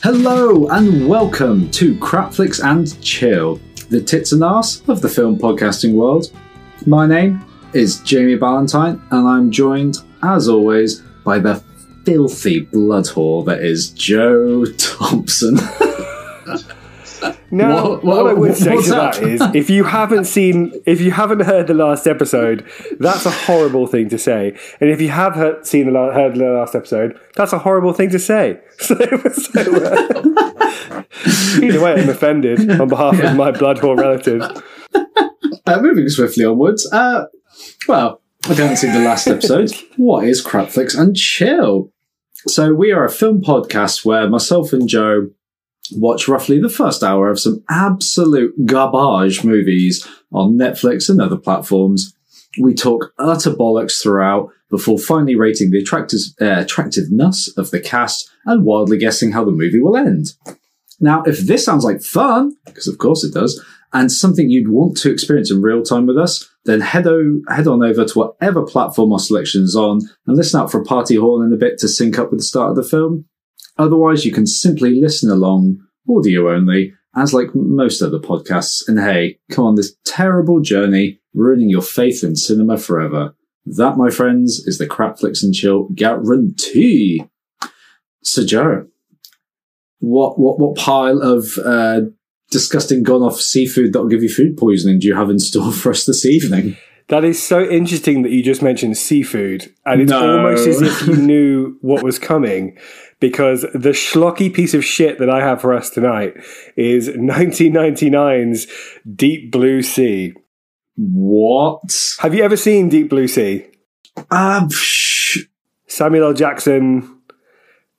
Hello and welcome to Crapflix and Chill, the tits and ass of the film podcasting world. My name is Jamie Ballantyne, and I'm joined, as always, by the filthy blood whore that is Joe Thompson. Now, What- what, what- I would say to up? that is, if you haven't seen, if you haven't heard the last episode, that's a horrible thing to say. And if you have heard, seen the la- heard the last episode, that's a horrible thing to say. So, so, uh, either way, I'm offended on behalf of my blood whore relative. Uh, moving swiftly onwards. Uh, well, I haven't seen the last episode. what is Crapflix and Chill? So we are a film podcast where myself and Joe watch roughly the first hour of some absolute garbage movies on Netflix and other platforms. We talk utter bollocks throughout before finally rating the uh, attractiveness of the cast and wildly guessing how the movie will end. Now, if this sounds like fun, because of course it does, and something you'd want to experience in real time with us, then head, o- head on over to whatever platform our selection is on and listen out for a party horn in a bit to sync up with the start of the film. Otherwise, you can simply listen along, audio only, as like most other podcasts, and hey, come on this terrible journey, ruining your faith in cinema forever. That, my friends, is the Crapflix and Chill guarantee. So, Joe, what what what pile of uh, disgusting gone off seafood that'll give you food poisoning do you have in store for us this evening? That is so interesting that you just mentioned seafood, and it's No. almost as if you knew what was coming. Because the schlocky piece of shit that I have for us tonight is 1999's Deep Blue Sea. What? Have you ever seen Deep Blue Sea? Um, sh- Samuel L. Jackson,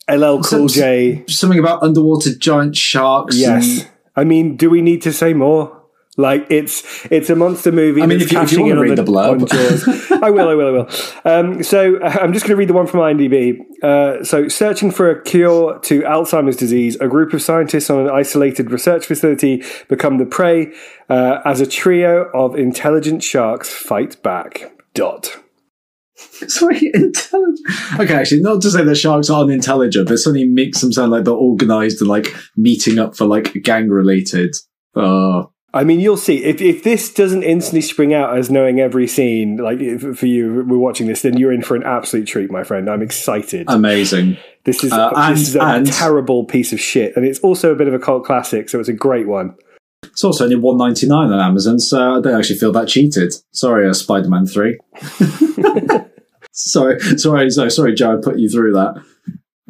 LL Cool J. something about underwater giant sharks. Yes. and- I mean, do we need to say more? Like it's it's a monster movie. I mean, that's if you- if you cashing wanna in read the blurb. I will. I will. I will. Um, so uh, I'm just going to read the one from IMDb. Uh, so, searching for a cure to Alzheimer's disease, a group of scientists on an isolated research facility become the prey uh, as a trio of intelligent sharks fight back. Dot. Sorry, intelligent. Okay, actually, not to say that sharks aren't intelligent, but it suddenly makes them sound like they're organized and like meeting up for like gang related. Uh, I mean, you'll see. If if this doesn't instantly spring out as knowing every scene, like if, for you, we're watching this, then you're in for an absolute treat, my friend. I'm excited. amazing. this is uh, and- this is a and- terrible piece of shit, and it's also a bit of a cult classic, so it's a great one. It's also only one ninety nine on Amazon, so I don't actually feel that cheated. Sorry, uh, Spider Man three. sorry, sorry, sorry, sorry, Joe. I put you through that.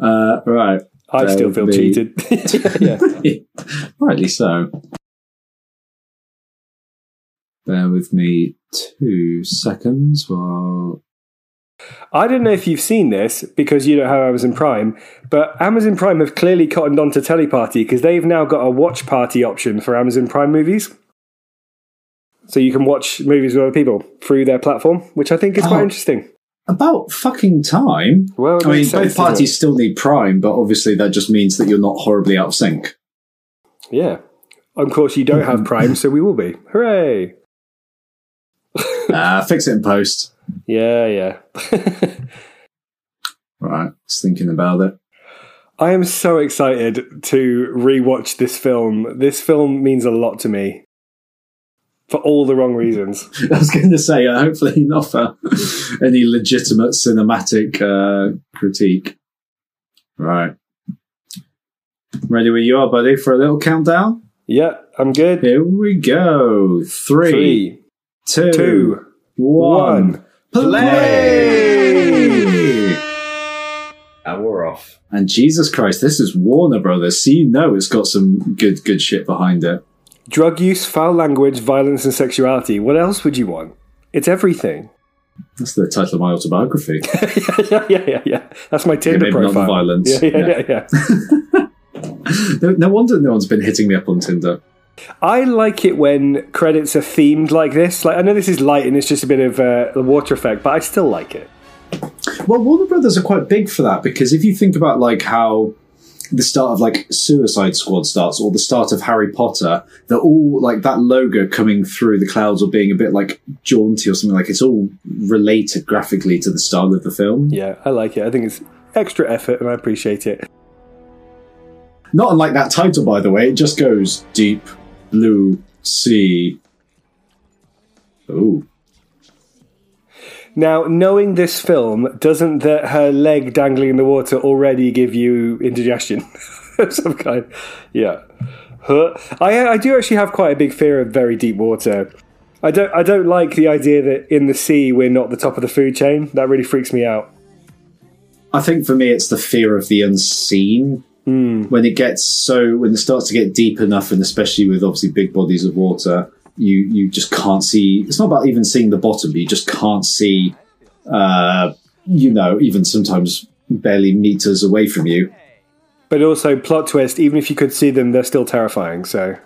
Uh, right, I still feel be- cheated. yeah. rightly so. Bear with me two seconds while I don't know if you've seen this because you don't have Amazon Prime, but Amazon Prime have clearly cottoned on to Teleparty because they've now got a watch party option for Amazon Prime movies. So you can watch movies with other people through their platform, which I think is quite Oh. interesting. about fucking time. Well, I mean, sense, both parties still need Prime, but obviously that just means that you're not horribly out of sync. Yeah. Of course, you don't have mm-hmm. Prime, so we will be. Hooray! Uh, fix it in post. Yeah, yeah. Right, just thinking about it. I am so excited to rewatch this film. This film means a lot to me for all the wrong reasons. I was going to say, uh, hopefully not for any legitimate cinematic uh, critique. Right. Ready where you are, buddy, for a little countdown? Yeah, I'm good. Here we go. Three, Three, two, two, one. one. Play! And we're off. And Jesus Christ, this is Warner Brothers, so you know it's got some good, good shit behind it. Drug use, foul language, violence, and sexuality. What else would you want? It's everything. That's the title of my autobiography. yeah, yeah, yeah, yeah. That's my Tinder maybe not the profile. violence. Yeah, yeah, Yeah. yeah, yeah. no, no wonder no one's been hitting me up on Tinder. I like it when credits are themed like this. Like I know this is light and it's just a bit of uh, a water effect, but I still like it. Well, Warner Brothers are quite big for that because if you think about like how the start of like Suicide Squad starts or the start of Harry Potter, they're all like that logo coming through the clouds or being a bit like jaunty or something like it's all related graphically to the style of the film. Yeah, I like it. I think it's extra effort and I appreciate it. Not unlike that title, by the way. It just goes deep blue sea. Ooh. Now, knowing this film, doesn't the, her leg dangling in the water already give you indigestion of some kind? Yeah. Huh. I, I do actually have quite a big fear of very deep water. I don't I don't like the idea that in the sea we're not the top of the food chain. That really freaks me out. I think for me, it's the fear of the unseen. When it gets so, when it starts to get deep enough, and especially with obviously big bodies of water, you you just can't see. It's not about even seeing the bottom, you just can't see. Uh, you know, even sometimes barely meters away from you. But also plot twist, even if you could see them, they're still terrifying. So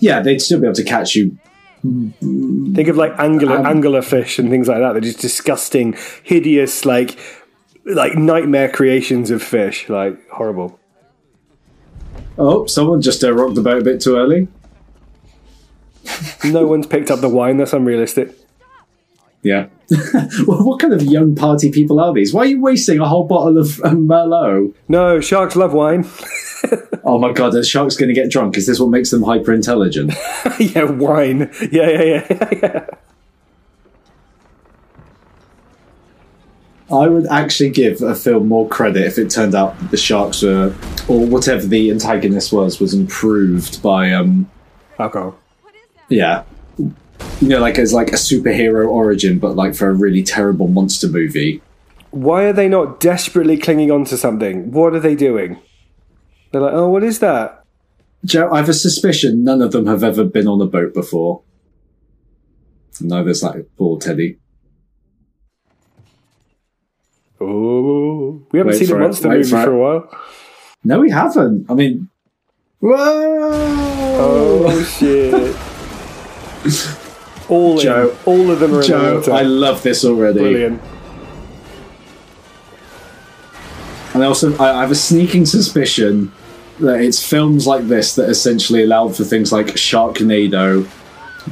Yeah, they'd still be able to catch you. think of like angler angler fish and things like that. They're just disgusting, hideous, like like nightmare creations of fish. Like horrible. Oh, someone just uh, rocked the boat a bit too early. No one's picked up the wine. That's unrealistic. Yeah. well, what kind of young party people are these? Why are you wasting a whole bottle of um, Merlot? No, sharks love wine. Oh my god, the shark's going to get drunk. Is this what makes them hyper intelligent? yeah, wine. Yeah, yeah, yeah, I would actually give a film more credit if it turned out that the sharks were, or whatever the antagonist was, was improved by, um, Alcohol. yeah, you know, like as like a superhero origin, but like for a really terrible monster movie. Why are they not desperately clinging on to something? What are they doing? They're like, oh, what is that? Joe, I have a suspicion none of them have ever been on a boat before. No, there's like poor Teddy. Oh, we haven't Wait seen a for it, monster wait movie for for a while. No, we haven't. I mean, whoa! Oh shit! all Joe. in. all of them are in the Joe. I love this already. Brilliant. And I also, I I have a sneaking suspicion that it's films like this that essentially allowed for things like Sharknado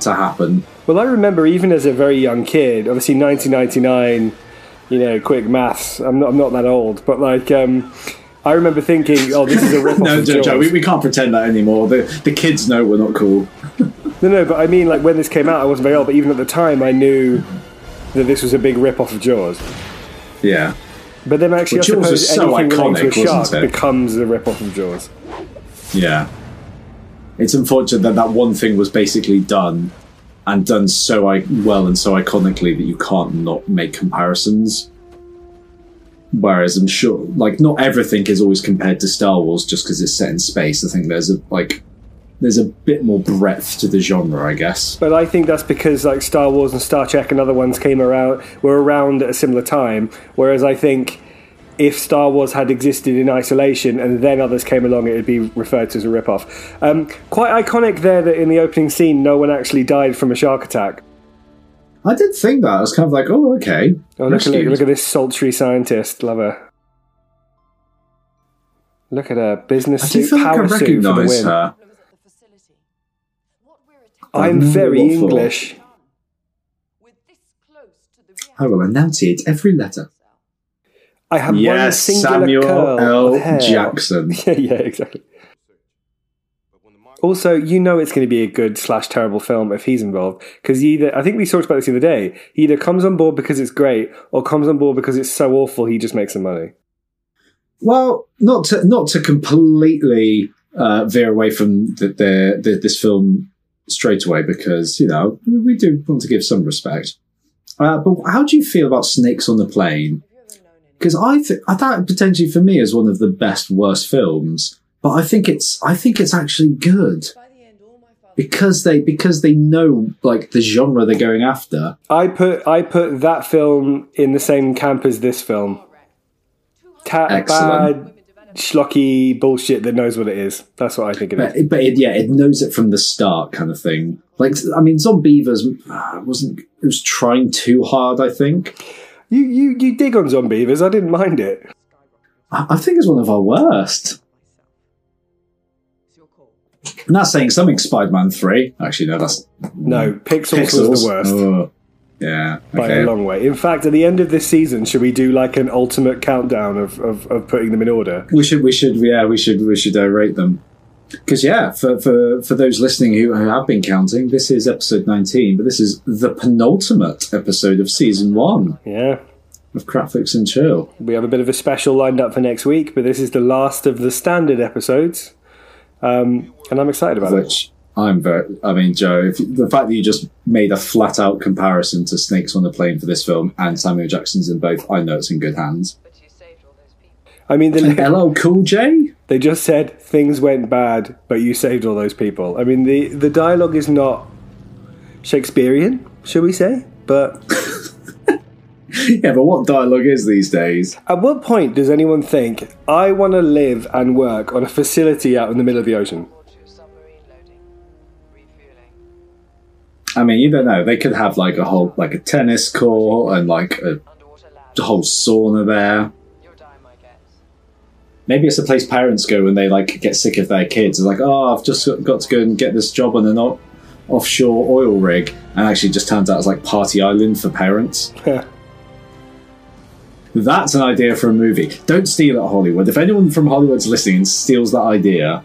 to happen. Well, I remember even as a very young kid, obviously 1999, you know, quick maths. I'm not, I'm not that old, but like, um, I remember thinking, oh, this is a rip off No, of Joe. Joe, we, we can't pretend that anymore. The, the kids know we're not cool. No, no, but I mean, like, when this came out, I wasn't very old, but even at the time, I knew that this was a big rip off of Jaws. Yeah. But then actually, Well, I Jaws suppose so anything relating iconic, to a shark it? becomes a rip off of Jaws. Yeah. It's unfortunate that that one thing was basically done and done so I- well and so iconically that you can't not make comparisons. Whereas I'm sure, like, not everything is always compared to Star Wars just because it's set in space. I think there's a, like, there's a bit more breadth to the genre, I guess. But I think that's because like Star Wars and Star Trek and other ones came around were around at a similar time. Whereas I think if Star Wars had existed in isolation and then others came along, it would be referred to as a rip-off. Um, quite iconic there that in the opening scene, no one actually died from a shark attack. I did think that. I was kind of like, oh, okay. Oh, look, at, look at this sultry scientist. Love her. Look at her business I suit, feel like I power suit for the win. her. the facility. What we're attempting I'm very what. English. with this close to the I will enunciate every letter. I have one Yes, singular Samuel curl L. of hair. Jackson. yeah, yeah, exactly. Also, you know it's going to be a good slash terrible film if he's involved because either I think we talked about this the other day. He either comes on board because it's great or comes on board because it's so awful he just makes some money. Well, not to not to completely uh, veer away from the, the, the this film straight away because you know we we do want to give some respect. Uh, but how do you feel about Snakes on the Plane? Because I th- I thought potentially for me is one of the best worst films, but I think it's I think it's actually good By the end, all my father because they because they know like the genre they're going after. I put I put that film in the same camp as this film. Cat Excellent. bad schlocky bullshit that knows what it is. That's what I think it is. But, it- but it, yeah, it knows it from the start, kind of thing. Like, I mean, Zombeavers uh, wasn't. It was trying too hard. I think. You you you dig on Zombeavers. I didn't mind it. I, I think it's one of our worst. It's your. I'm not saying something. Spider-Man Three. Actually, no, that's No, Pixels, Pixels. was the worst. Oh. Yeah. by Okay. a long way. In fact, at the end of this season, should we do like an ultimate countdown of, of, of putting them in order? We should, we should, yeah, we should, we should uh, rate them. Because yeah, for, for for those listening who, who have been counting, this is episode nineteen, but this is the penultimate episode of season one Yeah. of Crapflix and Chill. We have a bit of a special lined up for next week, but this is the last of the standard episodes. Um, and I'm excited about it. Which I'm very. I mean, Joe, if, the fact that you just made a flat out comparison to Snakes on the Plane for this film and Samuel Jackson's in both, I know it's in good hands. But you saved all those people. I mean, the, LL Cool J. they just said things went bad, but you saved all those people. I mean, the, the dialogue is not Shakespearean, shall we say? But Yeah, but what dialogue is these days? at what point does anyone think, I want to live and work on a facility out in the middle of the ocean? Or to submarine loading. Refueling. I mean, you don't know. They could have like a whole like a tennis court and like a whole sauna there. Maybe it's a place parents go when they like get sick of their kids. They're like, oh, I've just got to go and get this job on an o- offshore oil rig, and actually just turns out it's like party island for parents. That's an idea for a movie. Don't steal it, Hollywood. If anyone from Hollywood's listening and steals that idea,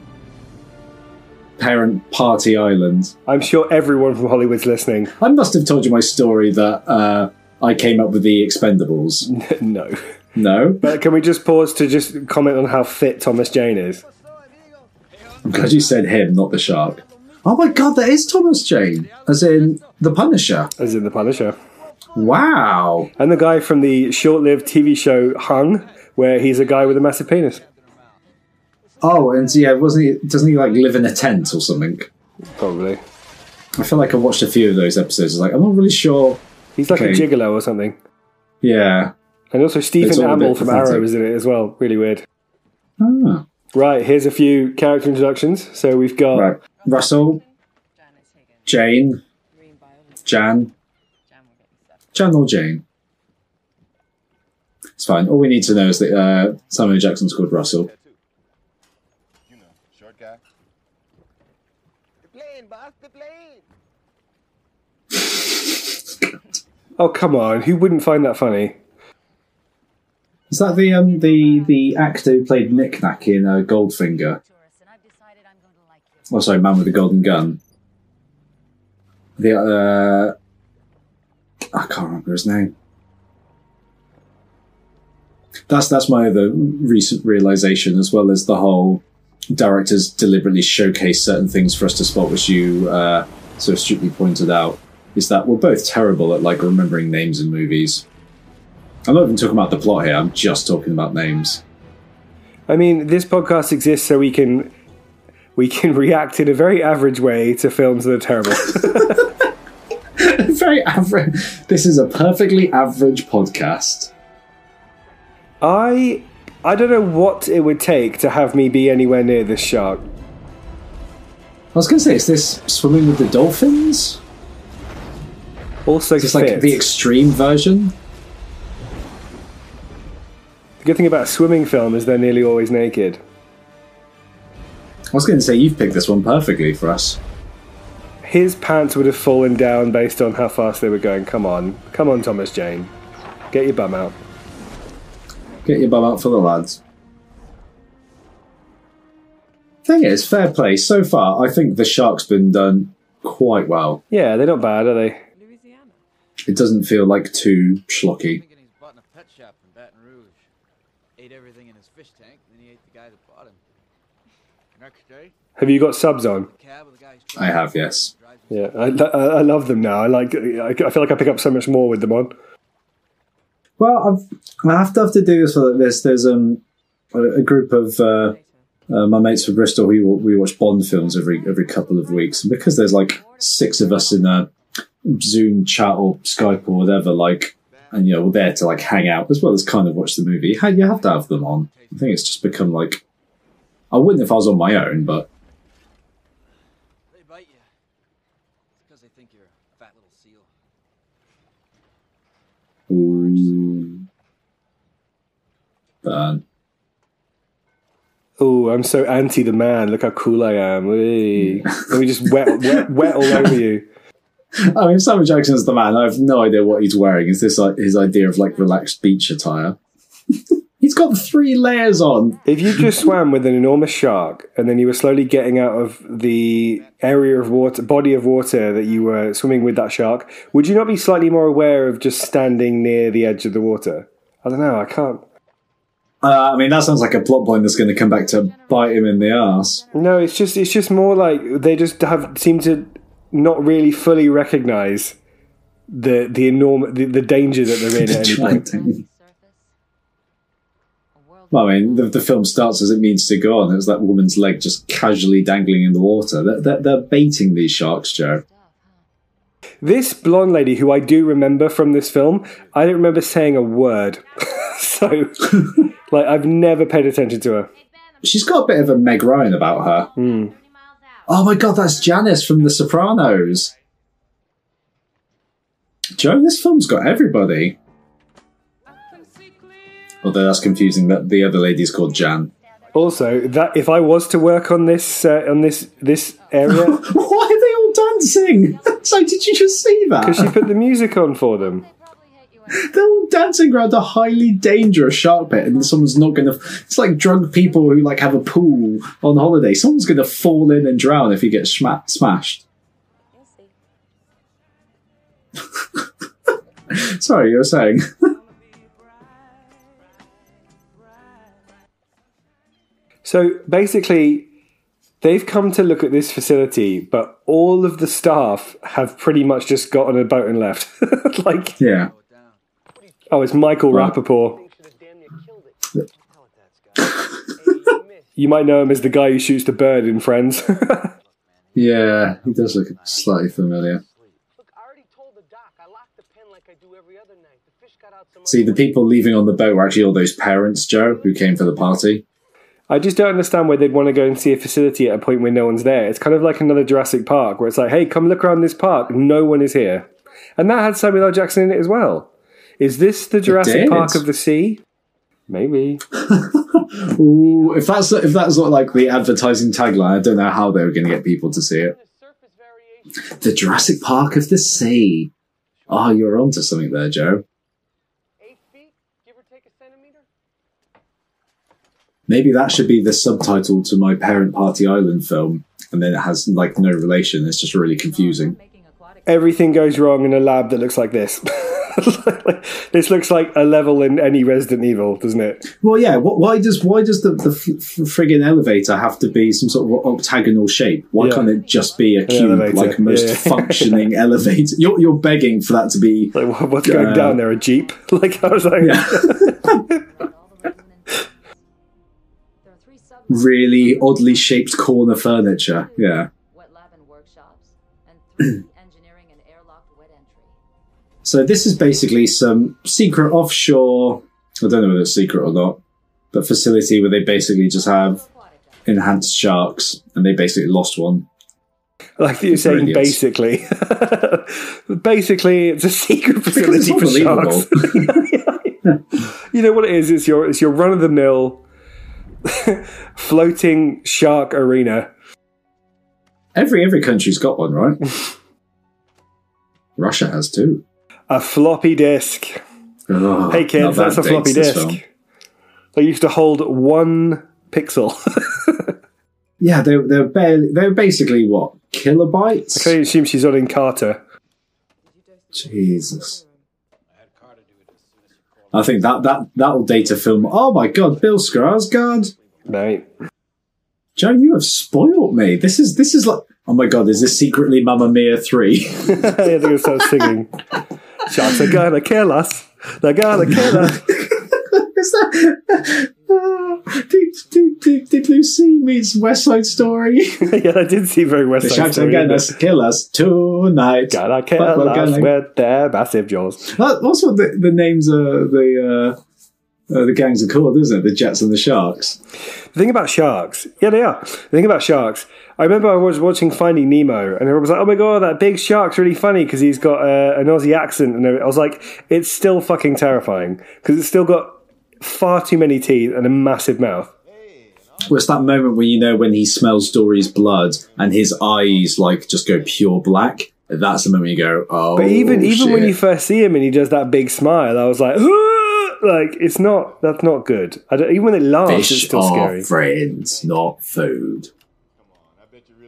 parent party island. I'm sure everyone from Hollywood's listening. I must have told you my story that uh, I came up with the Expendables. no. No, But can we just pause to just comment on how fit Thomas Jane is? I'm glad you said him, not the shark. Oh my god, that is Thomas Jane, as in the Punisher. As in The Punisher. Wow. And the guy from the short lived TV show Hung, where he's a guy with a massive penis. Oh, and yeah, wasn't he? Doesn't he like live in a tent or something? Probably. I feel like I watched a few of those episodes. Like, I'm not really sure. He's like a Okay. gigolo or something. Yeah. And also Stephen It's Amell from. Arrow is in it as well. Really weird. Ah, Right, here's a few character introductions. So we've got right. Russell, Janice Higgins. Jane, Marine biologist. Jan, Jan will get you set. Jan or Jane. It's fine. All we need to know is that uh, Samuel Jackson's called Russell. You know, short guy. The plane, boss, the plane. Oh come on, who wouldn't find that funny? Is that the um the the actor who played Nick Nack in uh, Goldfinger? tourist, and I've decided I'm going to like you. Oh, sorry, Man with the Golden Gun. The uh, I can't remember his name. That's that's my other recent realization, as well as the whole directors deliberately showcase certain things for us to spot, which you uh, so astutely pointed out, is that we're both terrible at like remembering names in movies. I'm not even talking about the plot here. I'm just talking about names. I mean, this podcast exists so we can we can react in a very average way to films that are terrible. Very average. This is a perfectly average podcast. I I don't know what it would take to have me be anywhere near this shark. I was going to say, is this swimming with the dolphins? Also, Is this like the extreme version? The good thing about a swimming film is they're nearly always naked. I was going to say, you've picked this one perfectly for us. His pants would have fallen down based on how fast they were going. Come on, come on, Thomas Jane, get your bum out. Get your bum out for the lads. Thing is, fair play. So far, I think the shark's been done quite well. Yeah, they're not bad, are they? Louisiana. It doesn't feel like too schlocky. Thinking he's bought in a pet shop in Baton Rouge. Ate everything in his fish tank, then he ate the guy that bought him. Next day, Have you got subs on? cab with the guy's I have, yes. Yeah, I, I I love them now. I like. I I feel like I pick up so much more with them on. Well, I've, I have to have to do this for this. There's um a, a group of uh, uh, my mates from Bristol. We we watch Bond films every every couple of weeks, and because there's like six of us in a Zoom chat or Skype or whatever, like, and you know we're there to like hang out as well as kind of watch the movie. You ha- you have to have them on. I think it's just become like I wouldn't if I was on my own, but They bite you. It's because they think you're a fat little seal. Ooh, burn. Oh, I'm so anti the man. Look how cool I am. Let me just wet, wet, wet all over you. I mean, Samuel Jackson's the man. I have no idea what he's wearing. Is this like his idea of like relaxed beach attire? he's got three layers on. If you just swam with an enormous shark and then you were slowly getting out of the area of water, body of water that you were swimming with that shark, would you not be slightly more aware of just standing near the edge of the water? I don't know. I can't. Uh, I mean, that sounds like a plot point that's going to come back to bite him in the ass. No, it's just it's just more like they just have seem to not really fully recognize the the enormous the, the danger that they're in at any point. Well, I mean, the, the film starts as it means to go on. There's that woman's leg just casually dangling in the water. They're, they're, they're baiting these sharks, Joe. This blonde lady, who I do remember from this film, I don't remember saying a word. so, like, I've never paid attention to her. She's got a bit of a Meg Ryan about her. Hmm. Oh my god, that's Janice from The Sopranos. Joe, this film's got everybody. Although that's confusing that the other lady's called Jan. Also, that if I was to work on this uh, on this this area, Why are they all dancing? so did you just see that? because she put the music on for them. They're all dancing around a highly dangerous shark pit, and someone's not going to. It's like drunk people who like have a pool on holiday. Someone's going to fall in and drown if he gets shma- smashed. Sorry, you were saying. So basically, they've come to look at this facility, but all of the staff have pretty much just got on a boat and left. like, yeah. oh, it's Michael Well- Rapaport. You might know him as the guy who shoots the bird in Friends. Yeah, he does look slightly familiar. Look, I already told the doc. I locked the pen like I do every other night. The fish got out some See, the people leaving on the boat were actually all those parents, Joe, who came for the party. I just don't understand why they'd want to go and see a facility at a point where no one's there. It's kind of like another Jurassic Park, where it's like, hey, come look around this park. No one is here. And that had Samuel L. Jackson in it as well. Is this the Jurassic. Park of the sea? Maybe. Ooh, if that's if that's not like the advertising tagline, I don't know how they were going to get people to see it. The Jurassic Park of the Sea. Oh, you're onto something there, Joe. Eight feet, give or take a centimeter. Maybe that should be the subtitle to my Parent Party Island film, and then it has like no relation. It's just really confusing. Everything goes wrong in a lab that looks like this. this looks like a level in any Resident Evil, doesn't it? Well, yeah. Why does why does the, the f- f- friggin' elevator have to be some sort of octagonal shape? Why Yeah. can't it just be a cube like most yeah. functioning elevator? You're you're begging for that to be Like, what's going Uh, down there? A jeep? Like I was like, yeah. Really oddly shaped corner furniture. Yeah. Wet lab and workshops, and three engineering and airlocked wet entry. So this is basically some secret offshore. I don't know whether it's secret or not, but facility where they basically just have enhanced sharks, and they basically lost one. like you're saying, Brilliant. basically, basically, it's a secret facility for sharks. you know what it is? It's your it's your run of the mill floating shark arena. every every country's got one, right? Russia has too. A floppy disk. Oh, Hey kids, that that's a floppy disk. They used to hold one pixel. Yeah, they they're barely they're basically what kilobytes. I can only assume she's on in Carter. Jesus. I think that that that'll date a film. Oh my god, Bill Skarsgård. Mate. Joe, you have spoiled me. This is this is like oh my god, is this secretly Mamma Mia three? yeah, they're gonna start singing. Sharks are gonna kill us. They're gonna kill us. is that uh, did, did, did, did Lucy meets West Side Story? yeah, I did see very West the Side sharks are Story. gonna kill us tonight. Gotta kill But us gonna- with their massive jaws. That, that's what the, the names are. The uh, uh, the gangs are called, isn't it? The Jets and the Sharks. The thing about sharks, yeah, they are. The thing about sharks, I remember I was watching Finding Nemo, and everyone was like, "Oh my god, that big shark's really funny because he's got uh, an Aussie accent." And I was like, "It's still fucking terrifying because it's still got far too many teeth and a massive mouth." Well, it's that moment where you know when he smells Dory's blood and his eyes like just go pure black. That's the moment you go, oh. But even even when you first see him and he does that big smile, I was like, like it's not that's not good. I don't, even when it laughs, it's fish still are scary. friends, not food.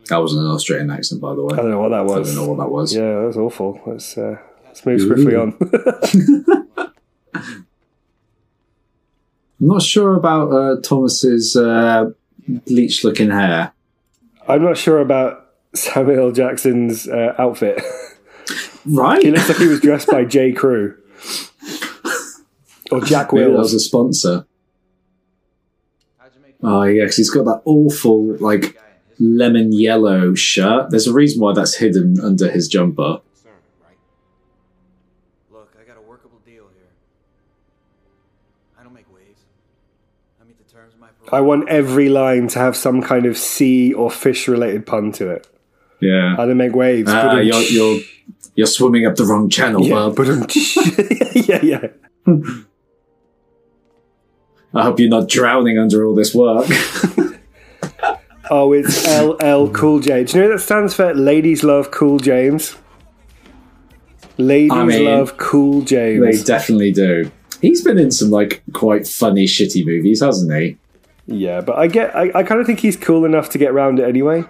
That wasn't an Australian accent, by the way. I don't know what that I was. don't know what that was. Yeah, that was awful. Let's uh, let's move swiftly on. I'm not sure about uh, Thomas's uh, bleached-looking hair. I'm not sure about Samuel L. Jackson's uh, outfit. Right? he looks like he was dressed by J. Crew or Jack that was a sponsor. How'd you make Oh yeah, 'cause he's got that awful like lemon yellow shirt. There's a reason why that's hidden under his jumper. I want every line to have some kind of sea or fish related pun to it. Yeah. I don't make waves. Ah, but you're, you're you're swimming up the wrong channel, yeah, bub. yeah, yeah. I hope you're not drowning under all this work. Oh, it's LL Cool J. Do you know what that stands for? Ladies love Cool James. Ladies I mean, love Cool James. they definitely do. He's been in some like quite funny, shitty movies, hasn't he? Yeah, but I get. I, I kind of think he's cool enough to get around it anyway.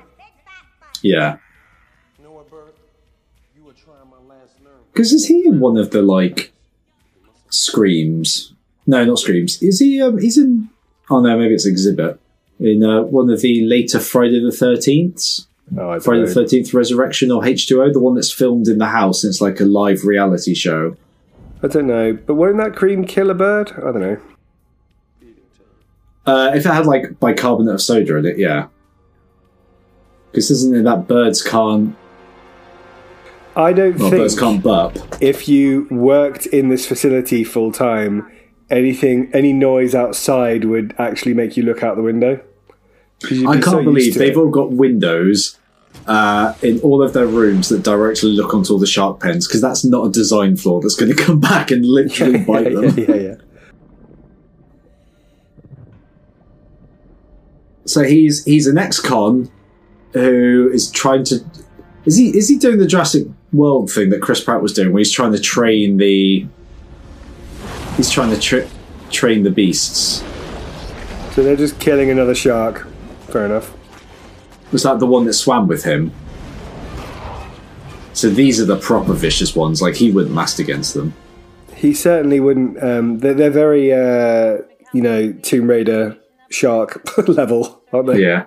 Yeah. You know what, Bird? You were trying my last nerve. Because is he in one of the like screams? No, not screams. Is he? Um, he's in. Oh no, maybe it's Exhibit in uh, one of the later Friday the Thirteenth, Oh, Friday know. the Thirteenth Resurrection or H two O, the one that's filmed in the house. It's like a live reality show. I don't know, but won't that cream kill a bird? I don't know. Uh, if it had like bicarbonate of soda in it, yeah. Because isn't it that birds can't? I don't Well, think birds can't burp. if you worked in this facility full time, anything, any noise outside would actually make you look out the window. you'd I be can't used believe they've it. all got windows uh, in all of their rooms that directly look onto all the shark pens because that's not a design flaw that's going to come back and literally bite yeah, them. yeah, yeah. So he's he's an ex-con who is trying to is he is he doing the Jurassic World thing that Chris Pratt was doing where he's trying to train the he's trying to tra- train the beasts. So they're just killing another shark. Fair enough. Was that the one that swam with him? So these are the proper vicious ones. Like he wouldn't last against them. He certainly wouldn't. Um, they're, they're very, uh, you know, Tomb Raider shark level, aren't they? Yeah.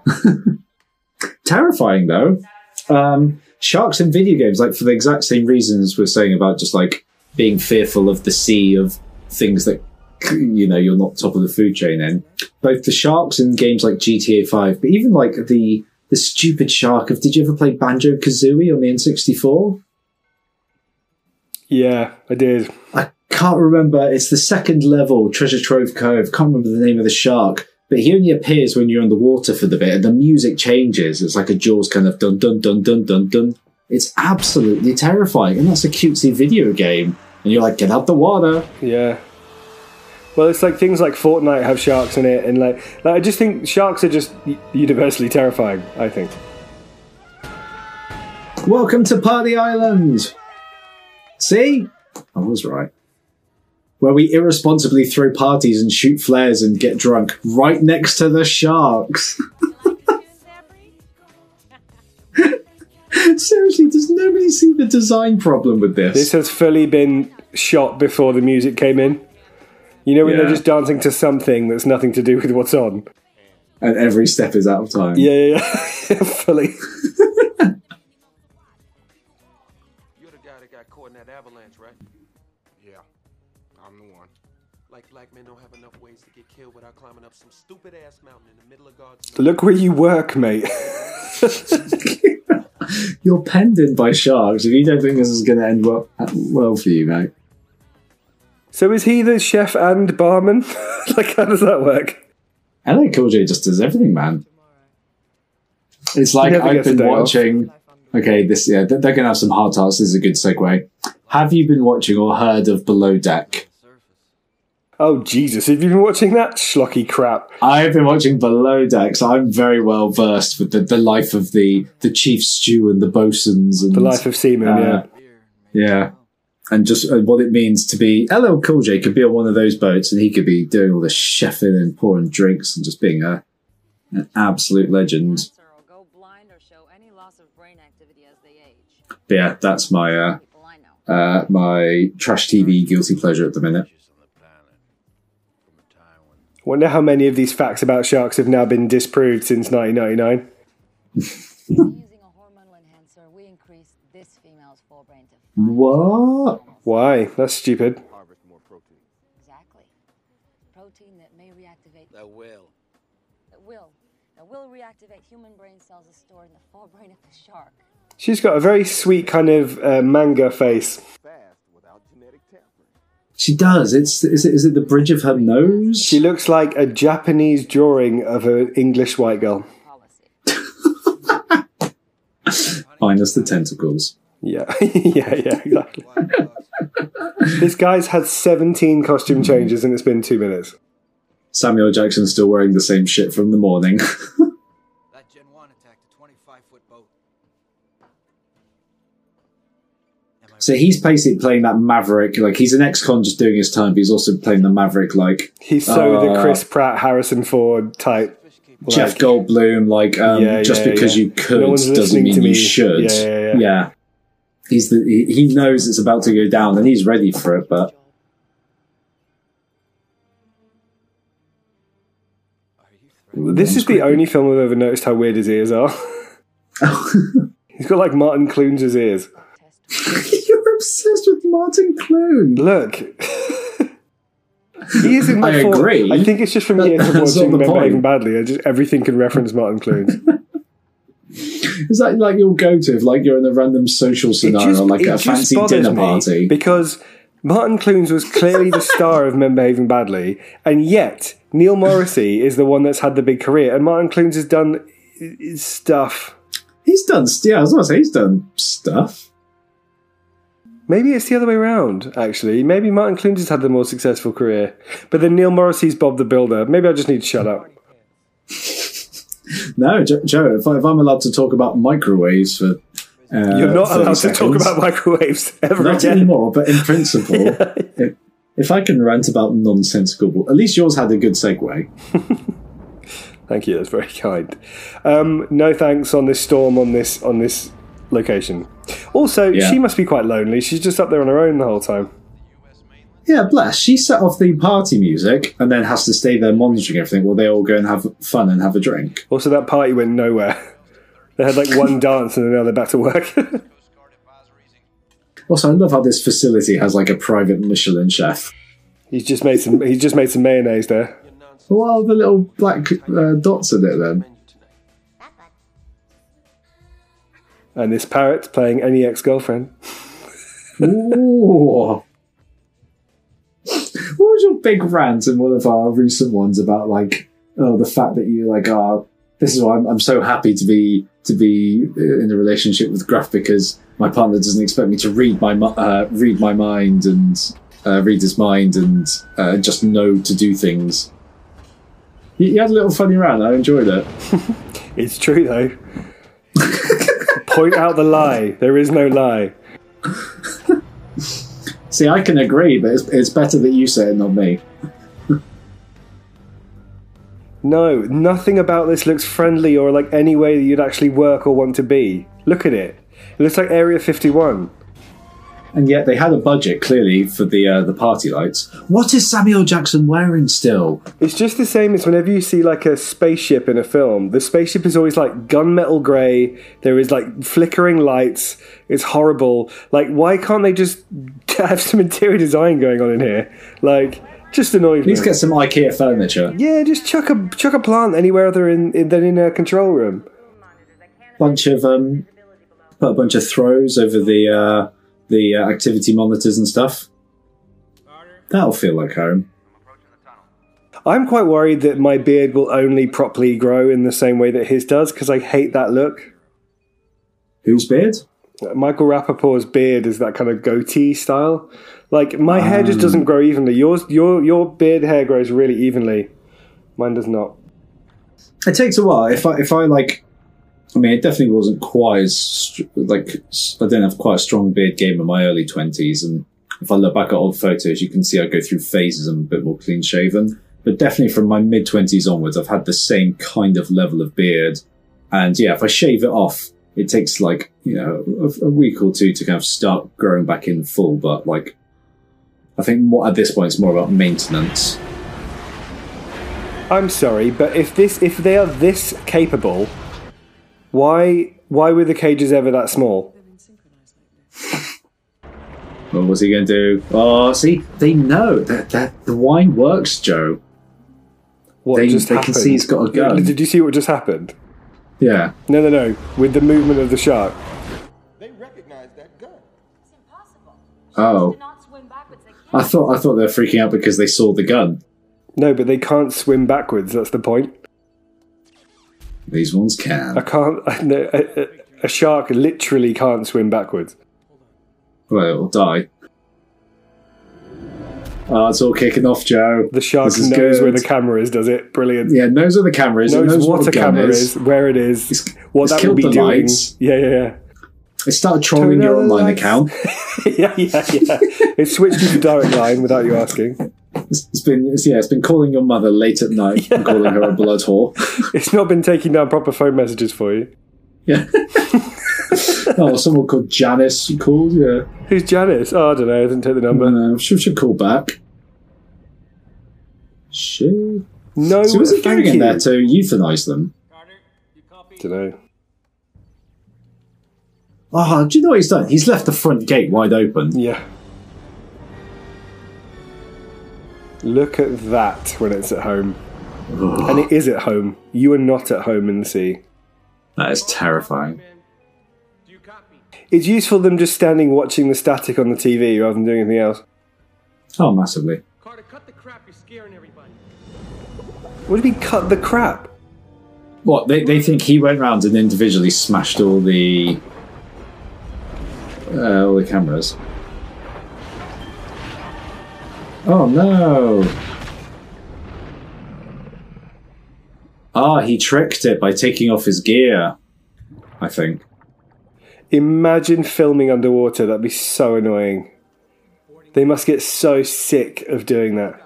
Terrifying though. Um, sharks in video games, like for the exact same reasons we're saying about just like being fearful of the sea of things that you know you're not top of the food chain in. Both the sharks in games like GTA Five, but even like the the stupid shark of Did you ever play Banjo Kazooie on the N64? Yeah, I did. I can't remember. It's the second level, Treasure Trove Cove. Can't remember the name of the shark, but he only appears when you're underwater for the bit, and the music changes. It's like a Jaws kind of dun dun dun dun dun dun. It's absolutely terrifying, and that's a cutesy video game. And you're like, get out the water. Yeah. Well, it's like things like Fortnite have sharks in it, and like, like I just think sharks are just universally terrifying. I think. Welcome to Party Island. See, I was right. Where we irresponsibly throw parties and shoot flares and get drunk right next to the sharks. Seriously, does nobody see the design problem with this? This has fully been shot before the music came in. You know when they're just dancing to something that's nothing to do with what's on. and every step is out of time. Yeah, yeah, yeah. fully. You're the guy that got caught in that avalanche, right? Black men don't have enough ways to get killed without climbing up some stupid ass mountain in the middle of God's Look where you work, mate. You're penned in by sharks. If you don't think this is going to end well, well for you, mate. so is he the chef and barman? like, how does that work? LL Cool J just does everything, man. It's like I've been day off. watching. Okay, this yeah, they're going to have some hard tarts. This is a good segue. Have you been watching or heard of Below Deck? Surface. Oh Jesus! Have you been watching that schlocky crap? I've been watching Below Decks. I'm very well versed with the, the life of the the chief stew and the bosuns and The life of seamen. Uh, yeah. yeah, and just uh, what it means to be. LL Cool J could be on one of those boats, and he could be doing all the chefing and pouring drinks and just being a an absolute legend. Cancer or go blind or show any loss of brain activity as they age. But yeah, that's my uh, People I know. uh, my trash TV guilty pleasure at the minute. Wonder how many of these facts about sharks have now been disproved since 1999. Using a hormonal enhancer, we increase this female's forebrain to. What? Why? That's stupid. Harvest more protein. Exactly. Protein that may reactivate. That will. That will. That will reactivate human brain cells stored in the forebrain of the shark. She's got a very sweet kind of uh, manga face. She does. It's is it is it the bridge of her nose? She looks like a Japanese drawing of an English white girl. Minus the tentacles. Yeah, yeah, yeah, exactly. This guy's had 17 costume changes and it's been two minutes. Samuel Jackson's still wearing the same shit from the morning. so he's basically playing that maverick. Like he's an ex-con just doing his time, but he's also playing the maverick, like He's so the Uh, Chris Pratt, Harrison Ford type. fish Like- Jeff Goldblum. Like um, Yeah, just yeah, because yeah. you could No doesn't mean to you should. Yeah, yeah, yeah. He's the he, he knows it's about to go down and he's ready for it, but Are you threatening? This is the only film I've ever noticed how weird his ears are. He's got like Martin Clunes' ears. Test you're obsessed with Martin Clune. Look. he is in my I for- agree. I think it's just from That- years of watching the Men point. Behaving Badly. I just, everything can reference Martin Clunes. Is that like your go-to if like you're in a random social scenario, like a fancy dinner party? Because Martin Clunes was clearly the star of Men Behaving Badly, and yet Neil Morrissey is the one that's had the big career, and Martin Clunes has done i- i- stuff. He's done. Yeah, I was gonna say he's done stuff. Maybe it's the other way around, actually. Maybe Martin Clunes has had the more successful career. But then Neil Morrissey's Bob the Builder. Maybe I just need to shut up. No, Jo- Joe. If, I, if I'm allowed to talk about microwaves for, uh, You're not 30 allowed to talk about microwaves ever not again. anymore. But in principle, if, if I can rant about nonsensical, at least yours had a good segue. Thank you. That's very kind. Um, no thanks on this storm on this on this location. Also, Yeah. she must be quite lonely. She's just up there on her own the whole time. Yeah, bless. She set off the party music and then has to stay there monitoring everything while they all go and have fun and have a drink. Also, that party went nowhere. They had like one dance and then now they're back to work. Also, I love how this facility has like a private Michelin chef. he's just made some. He's just made some mayonnaise there. Your nonsense What are the little black uh, dots in it then? And this parrot playing any ex-girlfriend. Ooh. What was your big rant in one of our recent ones about like oh the fact that you like are this is why I'm, I'm so happy to be to be uh, in a relationship with Graph because my partner doesn't expect me to read my uh, read my mind and uh, read his mind and uh, just know to do things. You, you had a little funny rant. I enjoyed it. It's true though. Point out the lie. There is no lie. See, I can agree, but it's, it's better that you say it, not me. No, nothing about this looks friendly or like any way that you'd actually work or want to be. Look at it. It looks like Area 51. And yet they had a budget clearly for the uh, the party lights. What is Samuel Jackson wearing still? It's just the same as whenever you see like a spaceship in a film. The spaceship is always like gunmetal grey. There is like flickering lights. It's horrible. Like, why can't they just have some interior design going on in here? Like, just annoys me. Let's get some IKEA furniture. Yeah, just chuck a chuck a plant anywhere other in, in than in a control room. Bunch of um, put a bunch of throws over the uh, the uh, activity monitors and stuff. That'll feel like home. I'm quite worried that my beard will only properly grow in the same way that his does because I hate that look. Whose beard? Michael Rapaport's beard is that kind of goatee style. Like my hair just doesn't grow evenly. Yours, your your beard hair grows really evenly. Mine does not. It takes a while. If I if I like, I mean, it definitely wasn't quite as like I didn't have quite a strong beard game in my early twenties, and if I look back at old photos, you can see I go through phases. I'm a bit more clean shaven, but definitely from my mid twenties onwards, I've had the same kind of level of beard. And yeah, if I shave it off, it takes like you know a, a week or two to kind of start growing back in full. But like, I think more at this point, it's more about maintenance. I'm sorry, but if this if they are this capable, why why were the cages ever that small? What was he going to do? Oh, see, they know that, that the wine works, Joe. What They- just they can see he's got a gun. Did you see what just happened? Yeah. No, no, no. With the movement of the shark. They recognize that gun. Oh. It's impossible. Oh, Do not swim backwards. They I thought I thought they were freaking out because they saw the gun. No, but they can't swim backwards. That's the point. These ones can. I can. can't. No, a, a, a shark literally can't swim backwards. Well, it'll die. Oh, it's all kicking off, Joe. The shark This knows good. where the camera is. Does it? Brilliant. Yeah, knows where the camera is. knows, knows what the a camera is. is, where it is, It's- what it's that will be the doing. lights. Yeah, yeah, It started trolling your online lights. account. yeah, yeah, yeah. It switched to the direct line without you asking. It's, been it's, yeah, it's been calling your mother late at night and calling her a blood whore. It's not been taking down proper phone messages for you. Yeah. oh, someone called Janice she called. Yeah. Who's Janice? Oh, I don't know. I didn't take the number. Uh, she should call back. She. No, So was he going in there to euthanize them? Don't know. Oh, do you know what he's done? He's left the front gate wide open. Yeah. Look at that when it's at home. And it is at home. You are not at home in the sea. That is terrifying. Do you copy? It's useful them just standing watching the static on the TV rather than doing anything else. Oh, massively. Carter, cut the crap. You're scaring everybody. What do you mean cut the crap? What they they think he went round and individually smashed all the uh, all the cameras. Oh no! Ah, he tricked it by taking off his gear. I think. Imagine filming underwater. That'd be so annoying. They must get so sick of doing that.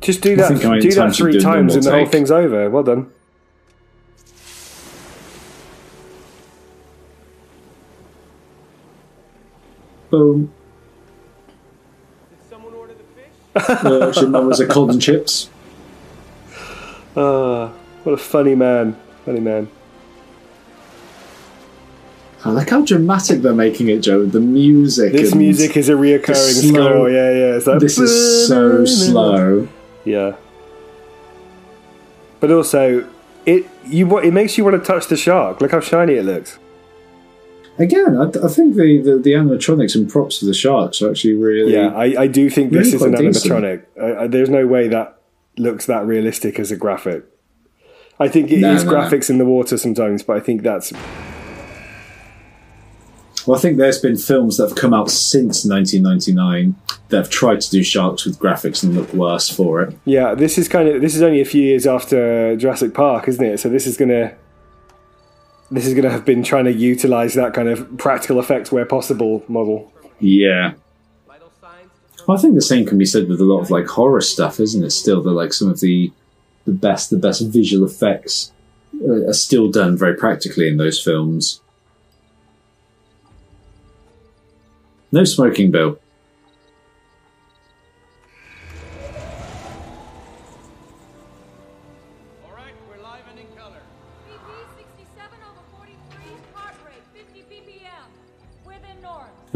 Just do I that. think how many Do that three times, and the whole thing's over. Well done. Boom. Did someone order the fish? Uh, actually, mine was a cold and chips. Ah, what a funny man. Funny man. I like how dramatic they're making it, Joe. The music. This music is a reoccurring slow- score. Yeah, yeah. It's like This is so slow. Yeah. But also, it you it makes you want to touch the shark. Look how shiny it looks. Again, I, I think the, the, the animatronics and props of the sharks are actually really. Yeah, I, I do think this Really is an animatronic. I, there's no way that looks that realistic as a graphic. I think it is No, no, no. graphics in the water sometimes, but I think that's Well, I think there's been films that have come out since 1999 that have tried to do sharks with graphics and look worse for it. yeah. This is kind of this is only a few years after Jurassic Park, isn't it? So this is gonna this is gonna have been trying to utilize that kind of practical effects where possible model. Yeah. Well, I think the same can be said with a lot of like horror stuff, isn't it? Still, that like some of the the best the best visual effects uh, are still done very practically in those films. No smoking, Bill.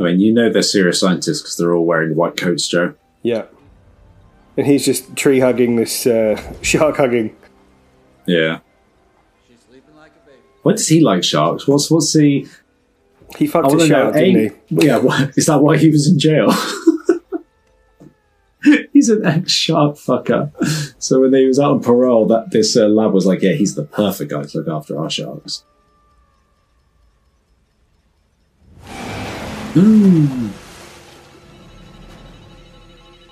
I mean, you know they're serious scientists because they're all wearing white coats, Joe. Yeah. And he's just tree hugging this uh, shark hugging. Yeah. She's sleeping like a baby. Why does he like sharks? What's what's he? He fucked a to know. shark, didn't A, yeah, what, is that why he was in jail? he's an ex-shark fucker. So when he was out on parole, that this uh, lab was like, yeah, he's the perfect guy to look after our sharks. Mm.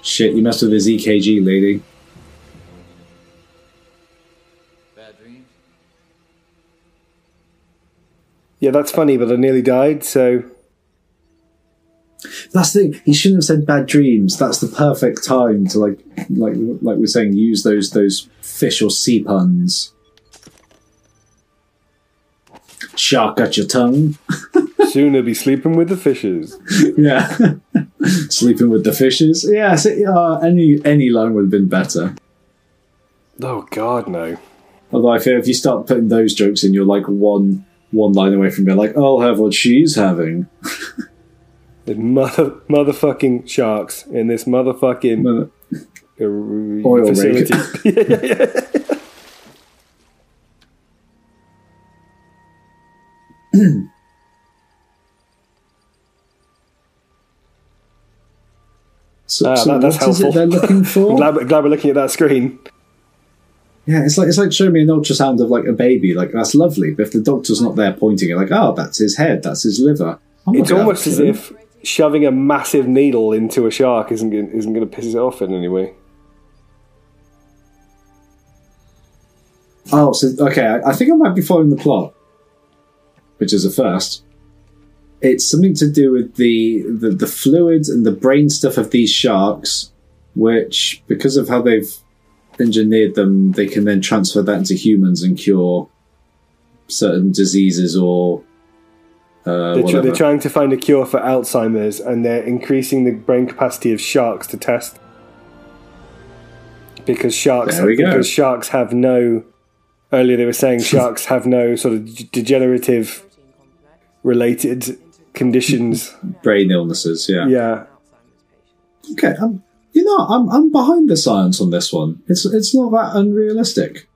Shit, you messed with his EKG, lady. Bad dreams? Yeah, that's funny, but I nearly died, so That's the thing. He shouldn't have said bad dreams. That's the perfect time to like, like, like we're saying, use those those fish or sea puns. Shark at your tongue. soon he'll be sleeping with the fishes. Yeah, sleeping with the fishes. Yeah, so, uh, any any line would have been better. Oh God, no. Although I feel if you start putting those jokes in, you're like one one line away from being like, "I'll have what she's having." The mother motherfucking sharks in this motherfucking uh, Oil facility. So, ah, so that- that's what is it helpful. they're looking for? I'm glad, glad we're looking at that screen. Yeah, it's like it's like showing me an ultrasound of like a baby. Like that's lovely, but if the doctor's not there pointing it, like, oh, that's his head, that's his liver. I'm It's almost as if shoving a massive needle into a shark isn't gonna, isn't going to piss it off in any way. Oh, so okay, I, I think I might be following the plot, which is a first. It's something to do with the, the the fluids and the brain stuff of these sharks, which because of how they've engineered them, they can then transfer that into humans and cure certain diseases or uh, They're, tr- they're trying to find a cure for Alzheimer's, and they're increasing the brain capacity of sharks to test. Because sharks, we go. because sharks have no. Earlier, they were saying sharks have no sort of degenerative related conditions. brain illnesses. Yeah. Yeah, Okay. Um, you know, I'm I'm behind the science on this one. It's it's not that unrealistic.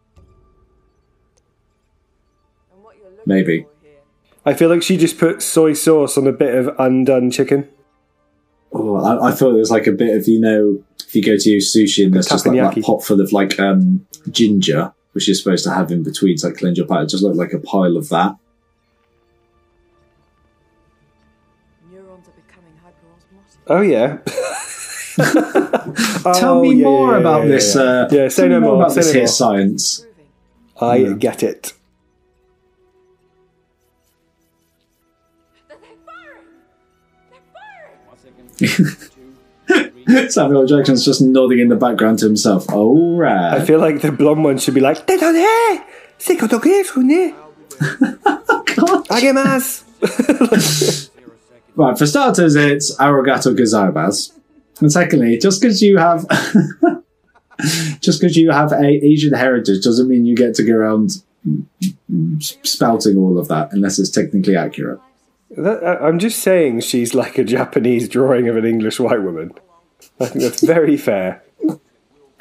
Maybe. I feel like she just put soy sauce on a bit of undone chicken. Oh, I, I thought it was like a bit of you know, if you go to sushi and there's just like that pot full of like um ginger, which you're supposed to have in between to like cleanse your palate. It just looked like a pile of that. Oh yeah. Tell Oh, me yeah, more yeah, about yeah, this. yeah. Uh, Yeah, say no more more, about say this no here more. science. I Yeah. get it. They're firing! They're firing! Samuel Jackson's just nodding in the background to himself. All right. I feel like the blonde one should be like, "Désolé, c'est quand on est venu. Agemasu." Right, for starters, it's Arogato Gazabas. And secondly, just because you have just because you have a Asian heritage doesn't mean you get to go around spouting all of that unless it's technically accurate. That, I'm just saying she's like a Japanese drawing of an English white woman. I think that's very fair.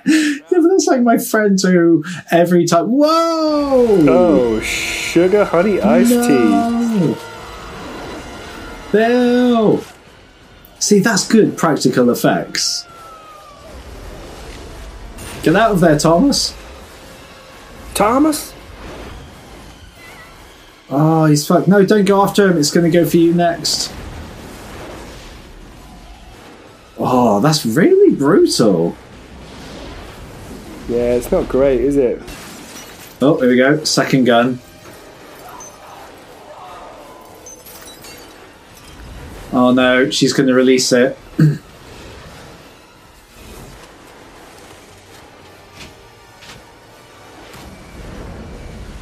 Yeah, but that's like my friend who every time Whoa! Oh, sugar honey iced tea. Bill! See, that's good practical effects. Get out of there, Thomas. Thomas? Oh, he's fucked. No, don't go after him. It's going to go for you next. Oh, that's really brutal. Yeah, it's not great, is it? Oh, here we go. Second gun. Oh no, she's going to release it.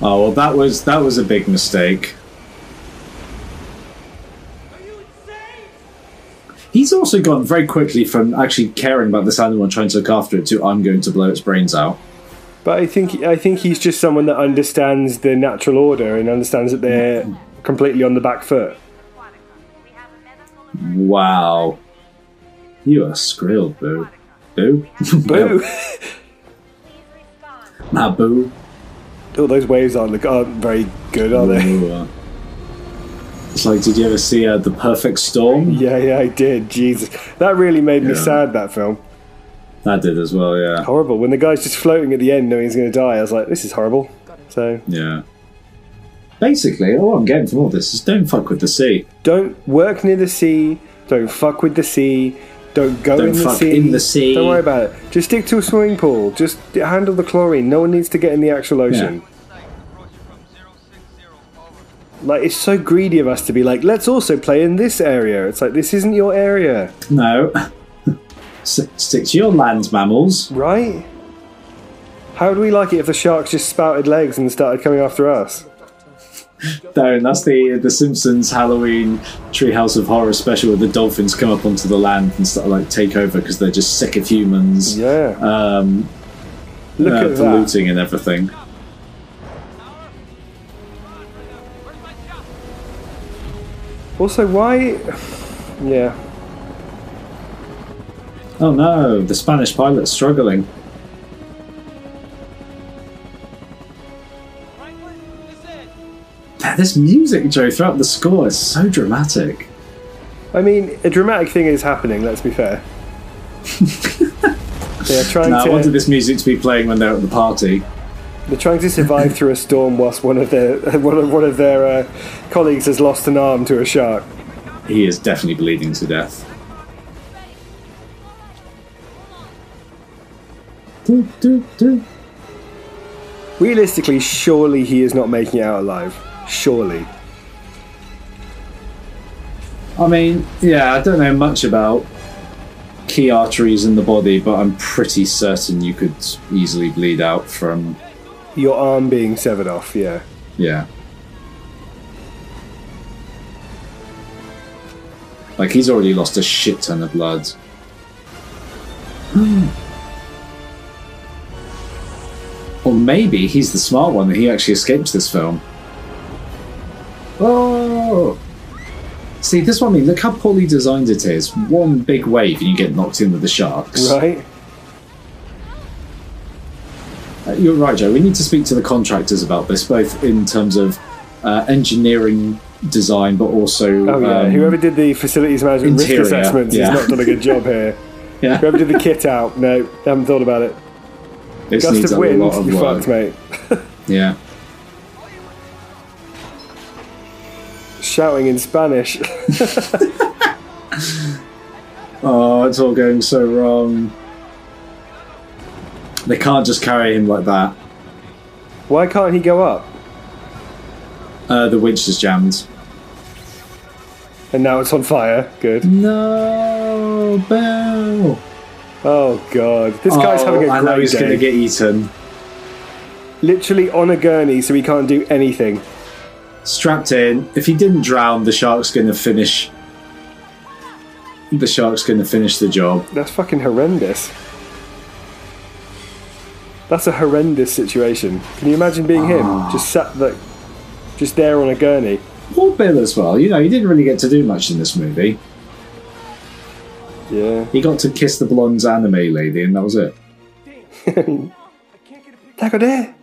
oh well, that was that was a big mistake. He's also gone very quickly from actually caring about this animal and trying to look after it to I'm going to blow its brains out. But I think I think he's just someone that understands the natural order and understands that they're completely on the back foot. Wow. You are skrill, boo. Boo? Boo! Nah, boo. All those waves aren't, aren't very good, are they? Uh, It's like, did you ever see uh, The Perfect Storm? Yeah, yeah, I did. Jesus, that really made me sad. That film That did as well, yeah. horrible. When the guy's just floating at the end, knowing he's going to die, I was like, "This is horrible." So Yeah. Basically, all I'm getting from all this is don't fuck with the sea. Don't work near the sea. Don't fuck with the sea. Don't go Don't in the sea. in the sea. Don't worry about it. Just stick to a swimming pool. Just handle the chlorine. No one needs to get in the actual ocean. Yeah. Like it's so greedy of us to be like, let's also play in this area. It's like this isn't your area, No. Stick to your land mammals. right? How would we like it if the sharks just spouted legs and started coming after us? Don't. That's the the Simpsons Halloween Treehouse of Horror special where the dolphins come up onto the land and start like take over because they're just sick of humans. Yeah. Um, Look uh, at that. polluting and everything. Also, why? Yeah. Oh no, the Spanish pilot's struggling. Man, This music, Joe, throughout the score is so dramatic. I mean, a dramatic thing is happening. Let's be fair. They're trying Now, I wanted this music to be playing when they're at the party. They're trying to survive through a storm whilst one of their one of, one of their uh, colleagues has lost an arm to a shark. He is definitely bleeding to death. Do, do, do. Realistically, surely he is not making it out alive. Surely. I mean, yeah, I don't know much about key arteries in the body, but I'm pretty certain you could easily bleed out from. Your arm being severed off, yeah. Yeah. Like, he's already lost a shit ton of blood. or maybe he's the smart one and he actually escapes this film. Oh! See, this one, I mean, look how poorly designed it is. One big wave and you get knocked in with the sharks. Right? Uh, You're right, Joe. We need to speak to the contractors about this, both in terms of uh, engineering design, but also Oh yeah. um, Whoever did the facilities management interior, risk assessments yeah. has not done a good job here. yeah, Whoever did the kit out, no, they haven't thought about it. this Gust needs of a wind, lot of you work. fucked, mate. Yeah, Shouting in Spanish. oh, it's all going so wrong. They can't just carry him like that. Why can't he go up? Uh, the winch is jammed. And now it's on fire. Good. No, Bell. Oh god, this guy's having a I know great he's day. going to get eaten. Literally on a gurney, so he can't do anything. Strapped in. If he didn't drown, the shark's going to finish. The shark's going to finish the job. That's fucking horrendous. That's a horrendous situation. Can you imagine being him, Ah. just sat like, just there on a gurney? Poor Bill as well. You know, he didn't really get to do much in this movie. Yeah. He got to kiss the blonde anime lady, and that was it. Taco de.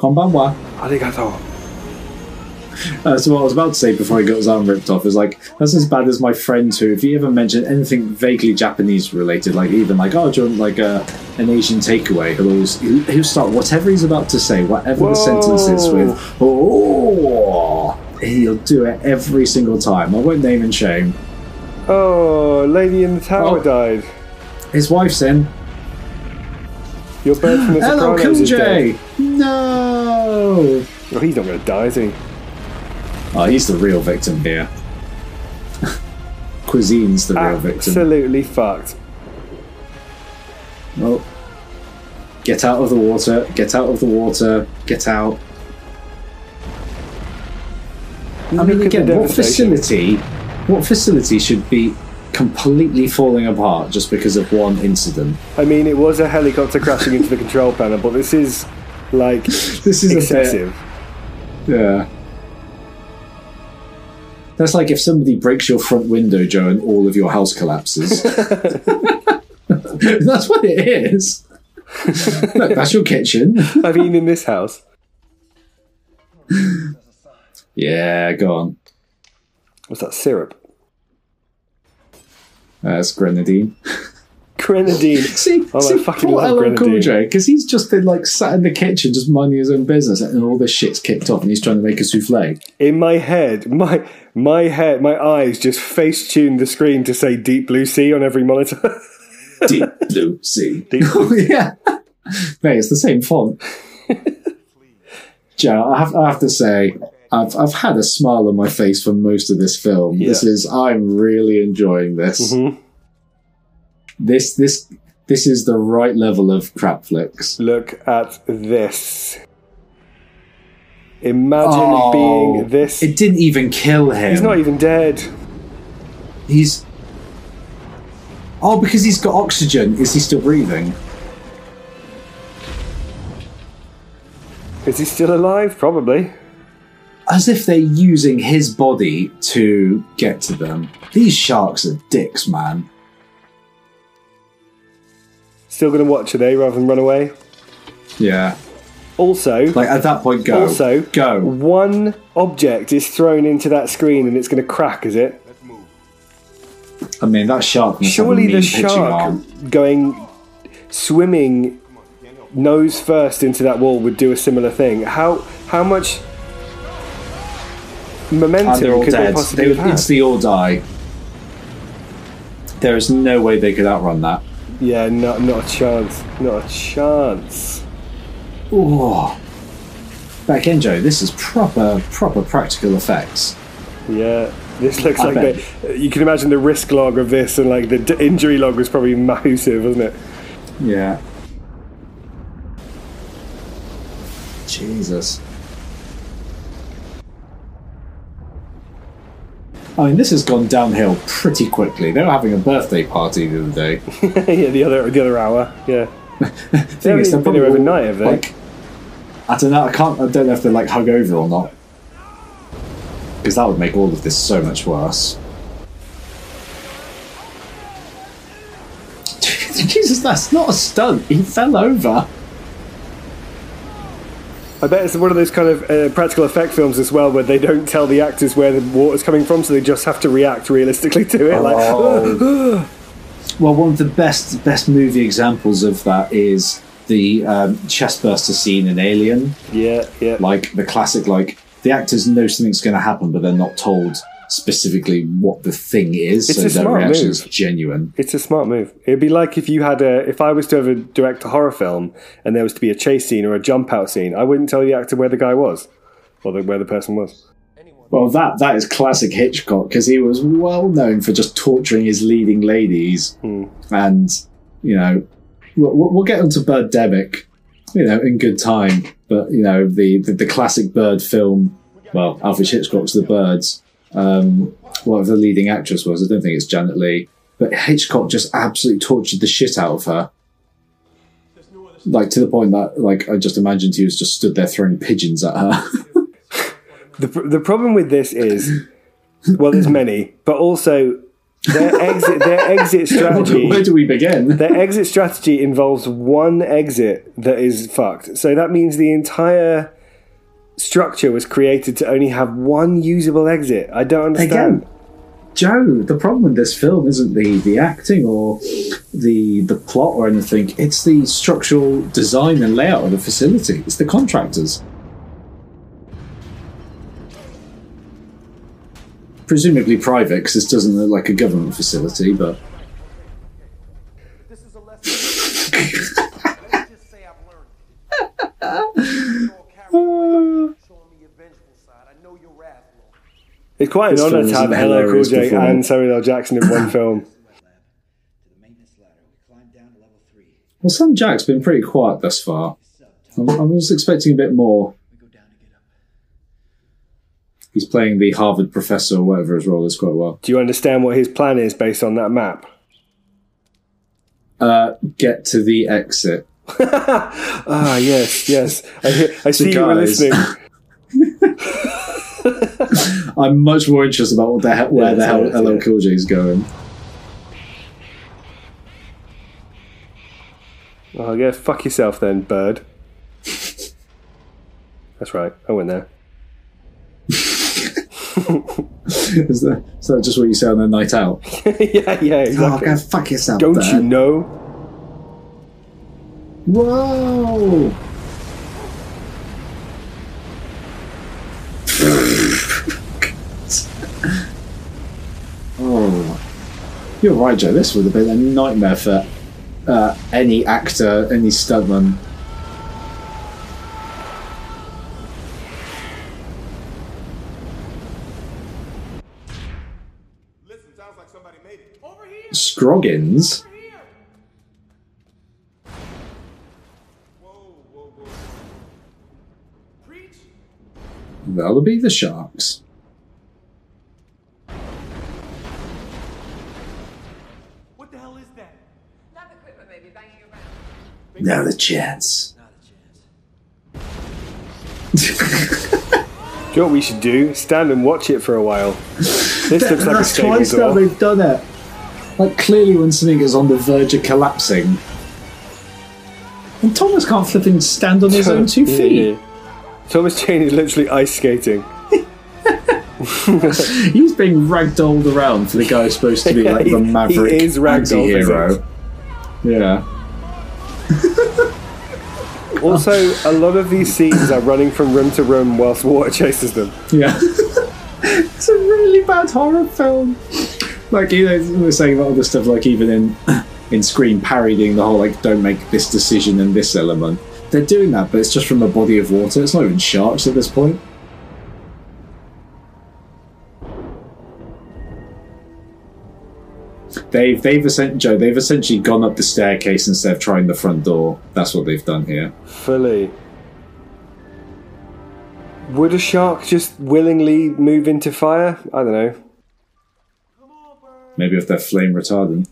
Konbanwa. Arigato. Uh, that's what I was about to say before he got his arm ripped off. Is like that's as bad as my friend who, if you ever mention anything vaguely Japanese related, like even like oh, do you want like a an Asian takeaway, he'll always he'll, he'll start whatever he's about to say, whatever the sentence is with oh. He'll do it every single time. I won't name and shame. Oh, lady in the tower Oh. died. His wife's in. Your bird from the Hello, Sopranos is dead. Kunjay. No. Oh, he's not going to die, is he? Oh, he's the real victim here. Cuisine's the real victim. Absolutely fucked. Oh. Get out of the water. Get out of the water. Get out. I mean, Look again, what facility? What facility should be completely falling apart just because of one incident? I mean, it was a helicopter crashing into the control panel, but this is like This is excessive. Yeah. That's like if somebody breaks your front window, Joe, and all of your house collapses. that's what it is. Look, that's your kitchen. I mean, in this house. Yeah, go on. What's that syrup? That's grenadine. Grenadine. See, Oh, I see fucking poor Cool J because he's just been like sat in the kitchen just minding his own business, and all this shit's kicked off, and he's trying to make a souffle. In my head, my my head, my eyes just face tuned the screen to say "Deep Blue Sea" on every monitor. Deep blue sea. Deep Blue Oh yeah, mate, it's the same font. Joe, I have, I have to say, I've I've had a smile on my face for most of this film. This is I'm really enjoying this. Mhm. This this this is the right level of crap flicks. Look at this. Imagine Oh, being this. It didn't even kill him. He's not even dead. He's. Oh, because he's got oxygen. Is he still breathing? Is he still alive? Probably. As if they're using his body to get to them. These sharks are dicks, man. Still going to watch, are they, rather than run away? Yeah. Also, Like at that point, go. also, go. one object is thrown into that screen and it's going to crack, is it? I mean, that shark. must have a Surely the shark going swimming nose first into that wall would do a similar thing. How how much And momentum they're all could they dead. They have would had? instantly all die. There is no way they could outrun that. Yeah, not not a chance. Not a chance. Oh. Back in, Joe. This is proper, proper practical effects. Yeah. This looks I like bet. the, you can imagine the risk log of this, and like the d- injury log was probably massive, wasn't it? Yeah. Jesus. I mean, this has gone downhill pretty quickly. They were having a birthday party the other day. yeah, the other the other hour. Yeah, they haven't even they're been there probably overnight, have they? Like, I don't know. I can't. I don't know if they're like hug over or not. Because that would make all of this so much worse. Jesus, that's not a stunt. He fell over. I bet it's one of those kind of uh, practical effect films as well, where they don't tell the actors where the water's coming from, so they just have to react realistically to it. Like, Oh. Well, one of the best best movie examples of that is the um, chestburster scene in Alien. yeah, yeah. Like the classic, like the actors know something's going to happen, but they're not told specifically what the thing is, It's so their reaction move. is genuine. It's a smart move. It'd be like if you had a, if I was to ever direct a horror film and there was to be a chase scene or a jump out scene, I wouldn't tell the actor where the guy was or the, where the person was. Well, that that is classic Hitchcock because he was well known for just torturing his leading ladies, Hmm. and you know, we'll, we'll we'll get onto Birdemic, you know, in good time. But you know, the the, the classic Bird film, well, Alfred Hitchcock's The Birds. Um, whatever the leading actress was, I don't think it's Janet Leigh, but Hitchcock just absolutely tortured the shit out of her. Like to the point that, like, I just imagined he was just stood there throwing pigeons at her. The, the problem with this is, well, there's many, but also their exit, their exit strategy. Where do we begin? Their exit strategy involves one exit that is fucked. So that means the entire structure was created to only have one usable exit. I don't understand. Again, Joe, the problem with this film isn't the, the acting or the the plot or anything. It's the structural design and layout of the facility. It's the contractors. Presumably private, because this doesn't look like a government facility, but This is a lesson. Let's just say I've learned it. You're carrying away, showing me your vengeful side. I know you're wrathful. It's quite an honour to have is LL Cool J before. and Samuel L. Jackson in one film. To the maintenance ladder. We climbed down to level three. well, Sam Jack's been pretty quiet thus far. I I was expecting a bit more. We go down to get up. He's playing the Harvard professor or whatever his role is quite well. Do you understand what his plan is based on that map? Uh, get to the exit. Ah, yes, yes. I, hear, I see you were listening. I'm much more interested about what the hell, where Yeah, the hell sorry, LL yeah. Cool J is going. Oh, yeah, fuck yourself then, bird. That's right, I went there. Is that, is that just what you say on a night out? yeah, yeah, exactly. Oh, go fuck yourself. Don't Dad. you know? Whoa! oh, you're right, Joe. This would have been a nightmare for uh, any actor, any stuntman. Listen, sounds like somebody made it. Over here! Scoggins. Over here! Whoa, whoa, whoa. Preach! That'll be the sharks. Not a chance. Do you know what we should do? Stand and watch it for a while. This looks like a stable twice now they've done it. Like clearly when something is on the verge of collapsing. And Thomas can't flipping stand on his own two Yeah, feet. yeah. Thomas Jane is literally ice skating. He's being ragdolled around for the guy who's supposed to be like He- the he maverick is ragdoll anti-hero. Yeah. Also, a lot of these scenes are running from room to room whilst water chases them. Yeah. it's a really bad horror film. Like you know, we we're saying about all the stuff like even in in Scream parodying the whole like don't make this decision and this element. They're doing that, but it's just from a body of water. It's not even sharks at this point. They've they've essentially Joe, they've essentially gone up the staircase instead of trying the front door. That's what they've done here. Fully. Would a shark just willingly move into fire? I don't know. Maybe if they're flame retardant.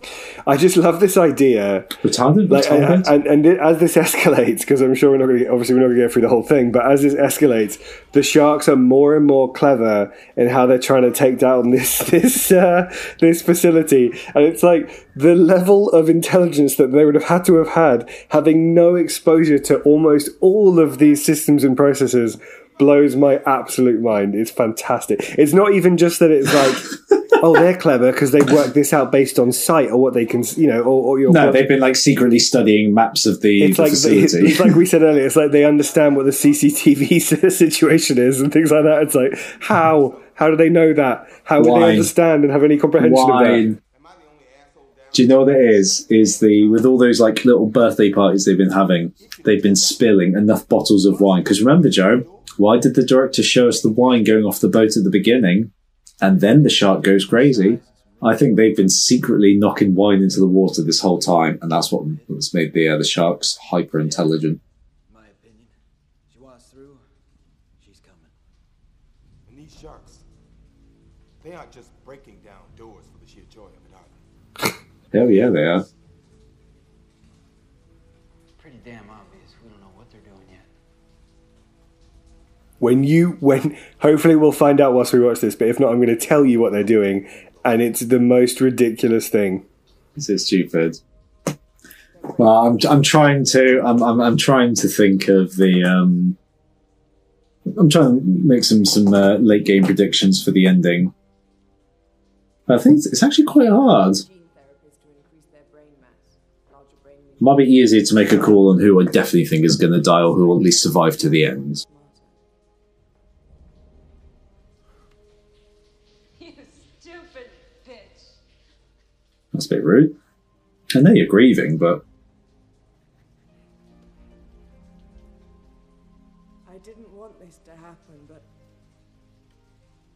I just love this idea. Retardant? Like, retardant? and, and, and as this escalates, because I'm sure we're not going to, obviously we're not going to go through the whole thing, but as this escalates, the sharks are more and more clever in how they're trying to take down this this uh, this facility, and it's like the level of intelligence that they would have had to have had, having no exposure to almost all of these systems and processes, blows my absolute mind. It's fantastic. It's not even just that it's like. oh, they're clever because they've worked this out based on sight or what they can, you know, or, or your No, they've been like secretly studying maps of the, it's the like facility. it's like we said earlier. It's like they understand what the CCTV situation is and things like that. It's like how how do they know that? How would Wine. they understand and have any comprehension of that? Wine. Do you know what it is? Is the with all those like little birthday parties they've been having, they've been spilling enough bottles of wine. Because remember, Joe, why did the director show us the wine going off the boat at the beginning, and then the shark goes crazy? I think they've been secretly knocking wine into the water this whole time, and that's what what's made the uh, the sharks hyper intelligent. My opinion. She wants through. She's coming. And these sharks, they aren't just breaking down doors for the sheer joy of it, are they? Hell yeah, they are. When you when hopefully we'll find out whilst we watch this, but if not, I'm going to tell you what they're doing, and it's the most ridiculous thing. This is stupid. Well, I'm I'm trying to I'm I'm, I'm trying to think of the um. I'm trying to make some some uh, late game predictions for the ending. I think it's, it's actually quite hard. Gene therapies to increase their brain mass. Larger brain It might be easier to make a call on who I definitely think is going to die or who will at least survive to the end. That's a bit rude. I know you're grieving, but I didn't want this to happen, but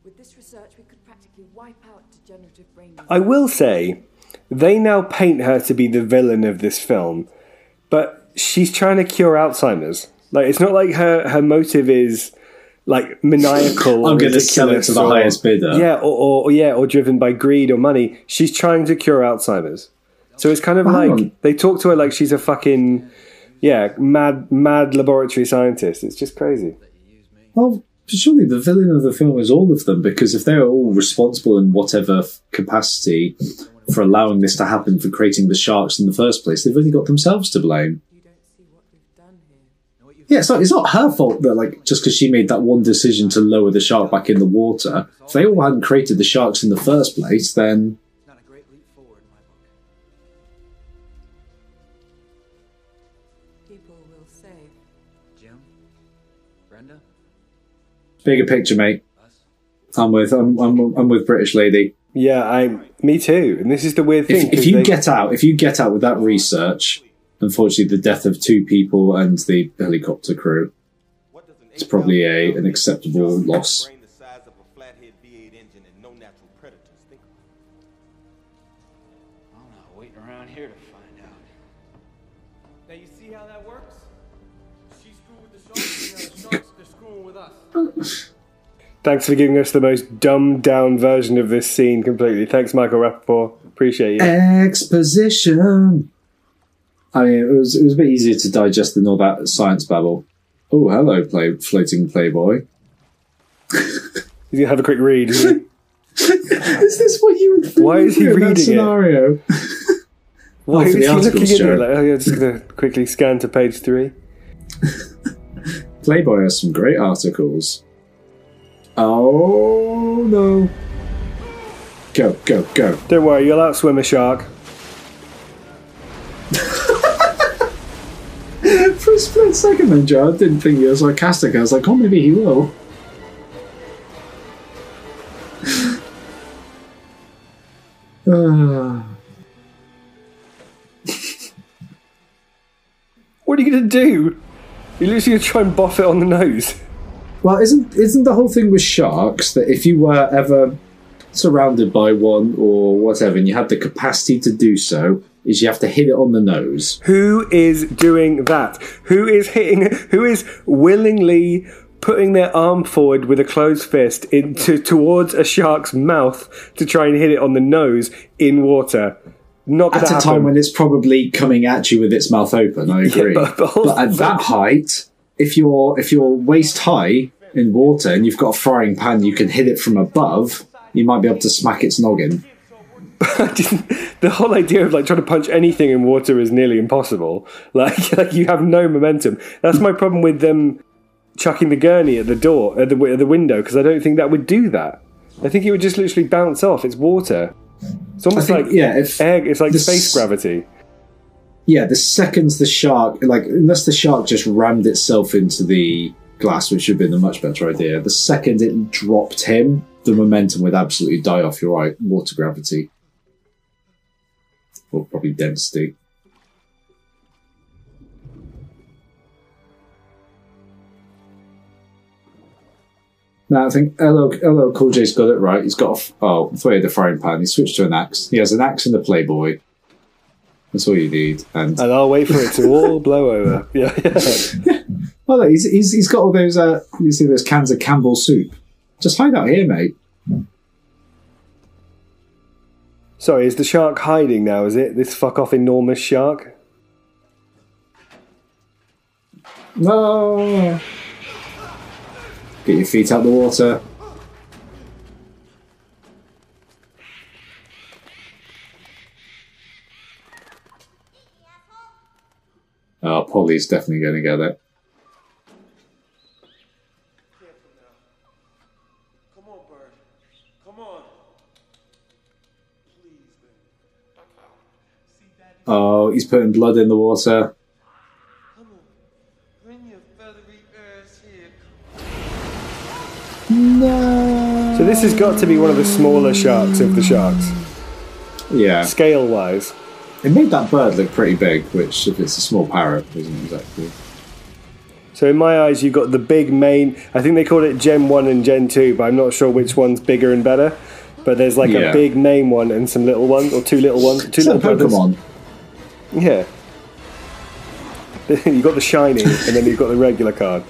with this research, we could practically wipe out degenerative brain I will say, they now paint her to be the villain of this film, but she's trying to cure Alzheimer's. Like it's not like her her motive is like maniacal. I'm going to sell it to the or- highest bidder. Yeah, or, or, or yeah, or driven by greed or money. She's trying to cure Alzheimer's. So it's kind of hang like they talk to her like she's a fucking yeah mad mad laboratory scientist. It's just crazy. Well, surely the villain of the film is all of them, because if they're all responsible in whatever capacity for allowing this to happen, for creating the sharks in the first place, they've only got themselves to blame yeah, so it's not her fault that like just because she made that one decision to lower the shark back in the water, if they all hadn't created the sharks in the first place, then. Bigger picture, mate. I'm with I'm, I'm, I'm with British lady. Yeah, I me too. And this is the weird thing. If, if you they... get out, if you get out with that research, unfortunately, the death of two people and the helicopter crew, it's probably a an acceptable loss. Brain the size of a flathead V8 engine and no natural predators. Think I'm not waiting around here to find out. Now you see how that works? She screwed with the sharks, and now the sharks they're screwing with us. Thanks for giving us the most dumbed down version of this scene completely. Thanks, Michael Rapaport. Appreciate you. Exposition. I mean, it was it was a bit easier to digest than all that science babble. Oh, hello, play floating playboy. He's gonna have a quick read. Is this what you would? Why is he in that reading it? scenario? Why for is he looking at it? Like, oh, yeah, just gonna quickly scan to page three. Playboy has some great articles. Oh no! Go go go! Don't worry, you'll outswim a shark. For a split second, then Joe, I didn't think you were sarcastic. I was like, oh, maybe he will. What are you gonna do? You're literally gonna try and buff it on the nose. Well, isn't isn't the whole thing with sharks that if you were ever surrounded by one or whatever, and you had the capacity to do so, is you have to hit it on the nose. Who is doing that? Who is hitting? Who is willingly putting their arm forward with a closed fist into towards a shark's mouth to try and hit it on the nose in water? Not At a happen. time when it's probably coming at you with its mouth open, I agree. but- but but at that height, if you're if you're waist high in water and you've got a frying pan, you can hit it from above. You might be able to smack its noggin. the whole idea of like trying to punch anything in water is nearly impossible. Like, like you have no momentum. That's my problem with them chucking the gurney at the door at the at the window because I don't think that would do that. I think it would just literally bounce off. It's water. It's almost think, like yeah, air. It's like space s- gravity. Yeah, the second the shark, like unless the shark just rammed itself into the glass, which would have been a much better idea. The second it dropped him, the momentum would absolutely die off. You're right, water gravity, or probably density. Now I think LL, LL Cool J's got it right. He's got a, f- oh, I thought he a frying pan. He switched to an axe. He has an axe and a Playboy. That's all you need. And And I'll wait for it to all blow over. Yeah, yeah. well, look, he's, he's he's got all those. Uh, you see those cans of Campbell soup. Just hide out here, mate. Sorry, is the shark hiding now? Is it this fuck off enormous shark? No. Get your feet out the water. Oh, Polly's definitely going to get it. Oh, he's putting blood in the water. come on. Bring your feathery ass here. So this has got to be one of the smaller sharks of the sharks, Yeah. scale wise. It made that bird look pretty big, which, if it's a small parrot, isn't exactly. So in my eyes, you've got the big main. I think they call it Gen One and Gen Two, but I'm not sure which one's bigger and better. But there's like Yeah. a big main one and some little ones, or two little ones, two It's like little brothers. Yeah. you got the shiny, and then you've got the regular card.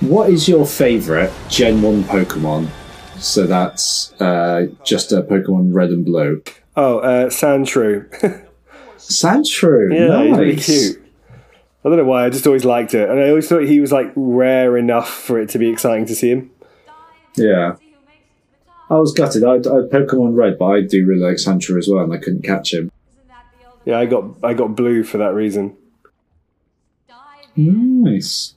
What is your favourite Gen 1 Pokemon? So that's uh, just a Pokemon Red and Blue. Oh, uh, Sandshrew. Sandshrew. yeah, nice. he's really cute. I don't know why. I just always liked it, and I always thought he was like rare enough for it to be exciting to see him. Yeah. I was gutted. I, I had Pokemon Red, but I do really like Sandshrew as well, and I couldn't catch him. Yeah, I got I got blue for that reason. Nice.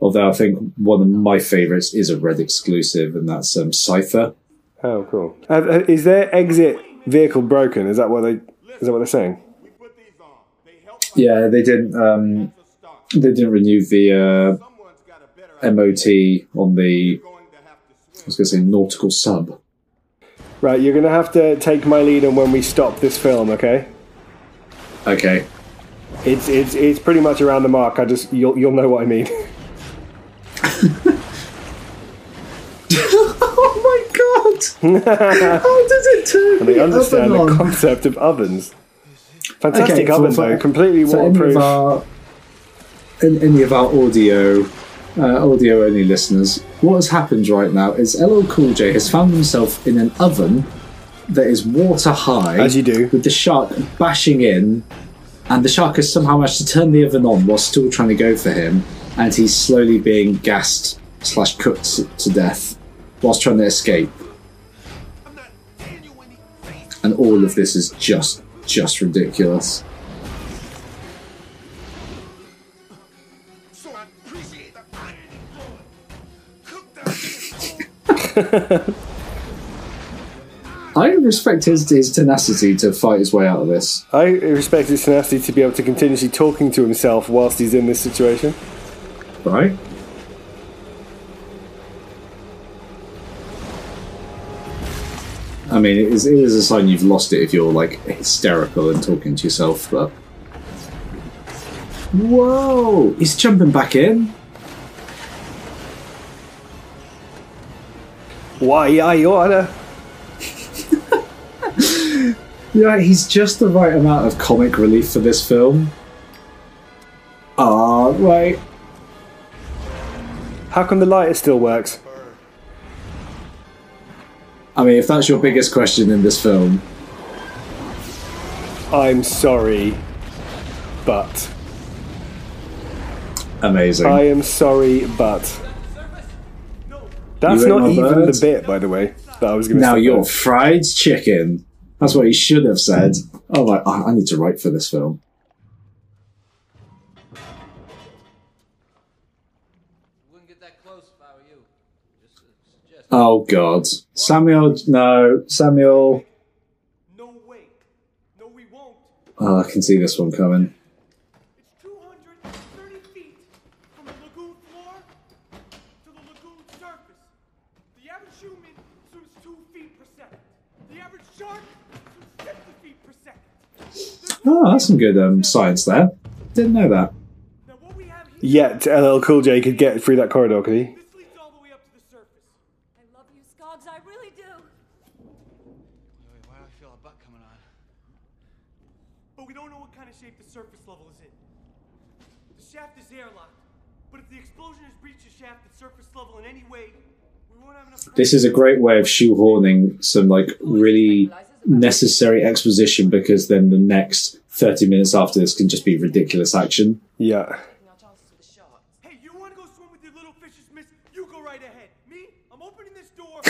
Although I think one of my favourites is a Red exclusive, and that's um, Scyther. Oh, cool. Have- is their exit vehicle broken? Is that what they is that what they're saying? We put these on. They help Yeah, they didn't. Um, they didn't renew the uh, MOT on the, I was going to say nautical sub. Right, you're going to have to take my lead on when we stop this film, okay? Okay. It's it's it's pretty much around the mark. I just you'll you'll know what I mean. oh my god! How does it turn? And they the understand oven the on? concept of ovens. Fantastic Okay, for- oven for- though, completely for any waterproof. of our in any of our audio uh, audio only listeners, what has happened right now is LL Cool J has found himself in an oven that is water high, As you do. with the shark bashing in, and the shark has somehow managed to turn the oven on while still trying to go for him, and he's slowly being gassed slash cooked to death whilst trying to escape. And all of this is just just ridiculous. I respect his his tenacity to fight his way out of this. I respect his tenacity to be able to continuously talking to himself whilst he's in this situation. Right? I mean, it is, it is a sign you've lost it if you're like hysterical and talking to yourself, but. Whoa! He's jumping back in. Why, yeah, you on oughta. Yeah, he's just the right amount of comic relief for this film. Ah, right. How come the lighter still works? I mean, if that's your biggest question in this film, I'm sorry, but amazing. I am sorry, but that's not even birds? the bit, by the way. That I was going to. Now you're fried chicken. That's what he should have said. Oh my! I I need to write for this film. Wouldn't get that close if I were you. Just a. Oh God, Samuel! No, Samuel. No way. No, we won't. Oh, I can see this one coming. Oh, that's some good um, science there. Didn't know that. Now, what we have here Yet LL Cool J could get through that corridor, could he? this leads all the way up to the surface. I love you, Skogs. I really do. Wait, why do I feel a butt coming on? But we don't know what kind of shape the surface level is in. The shaft is airlocked, but if the explosion has breached the shaft at surface level in any way, we won't have enough. This is a great way of shoehorning some like really necessary exposition because then the next thirty minutes after this can just be ridiculous action. Yeah. Hey, you want to go swim with your little fishes, miss? You go right ahead. Me, I'm opening this door. I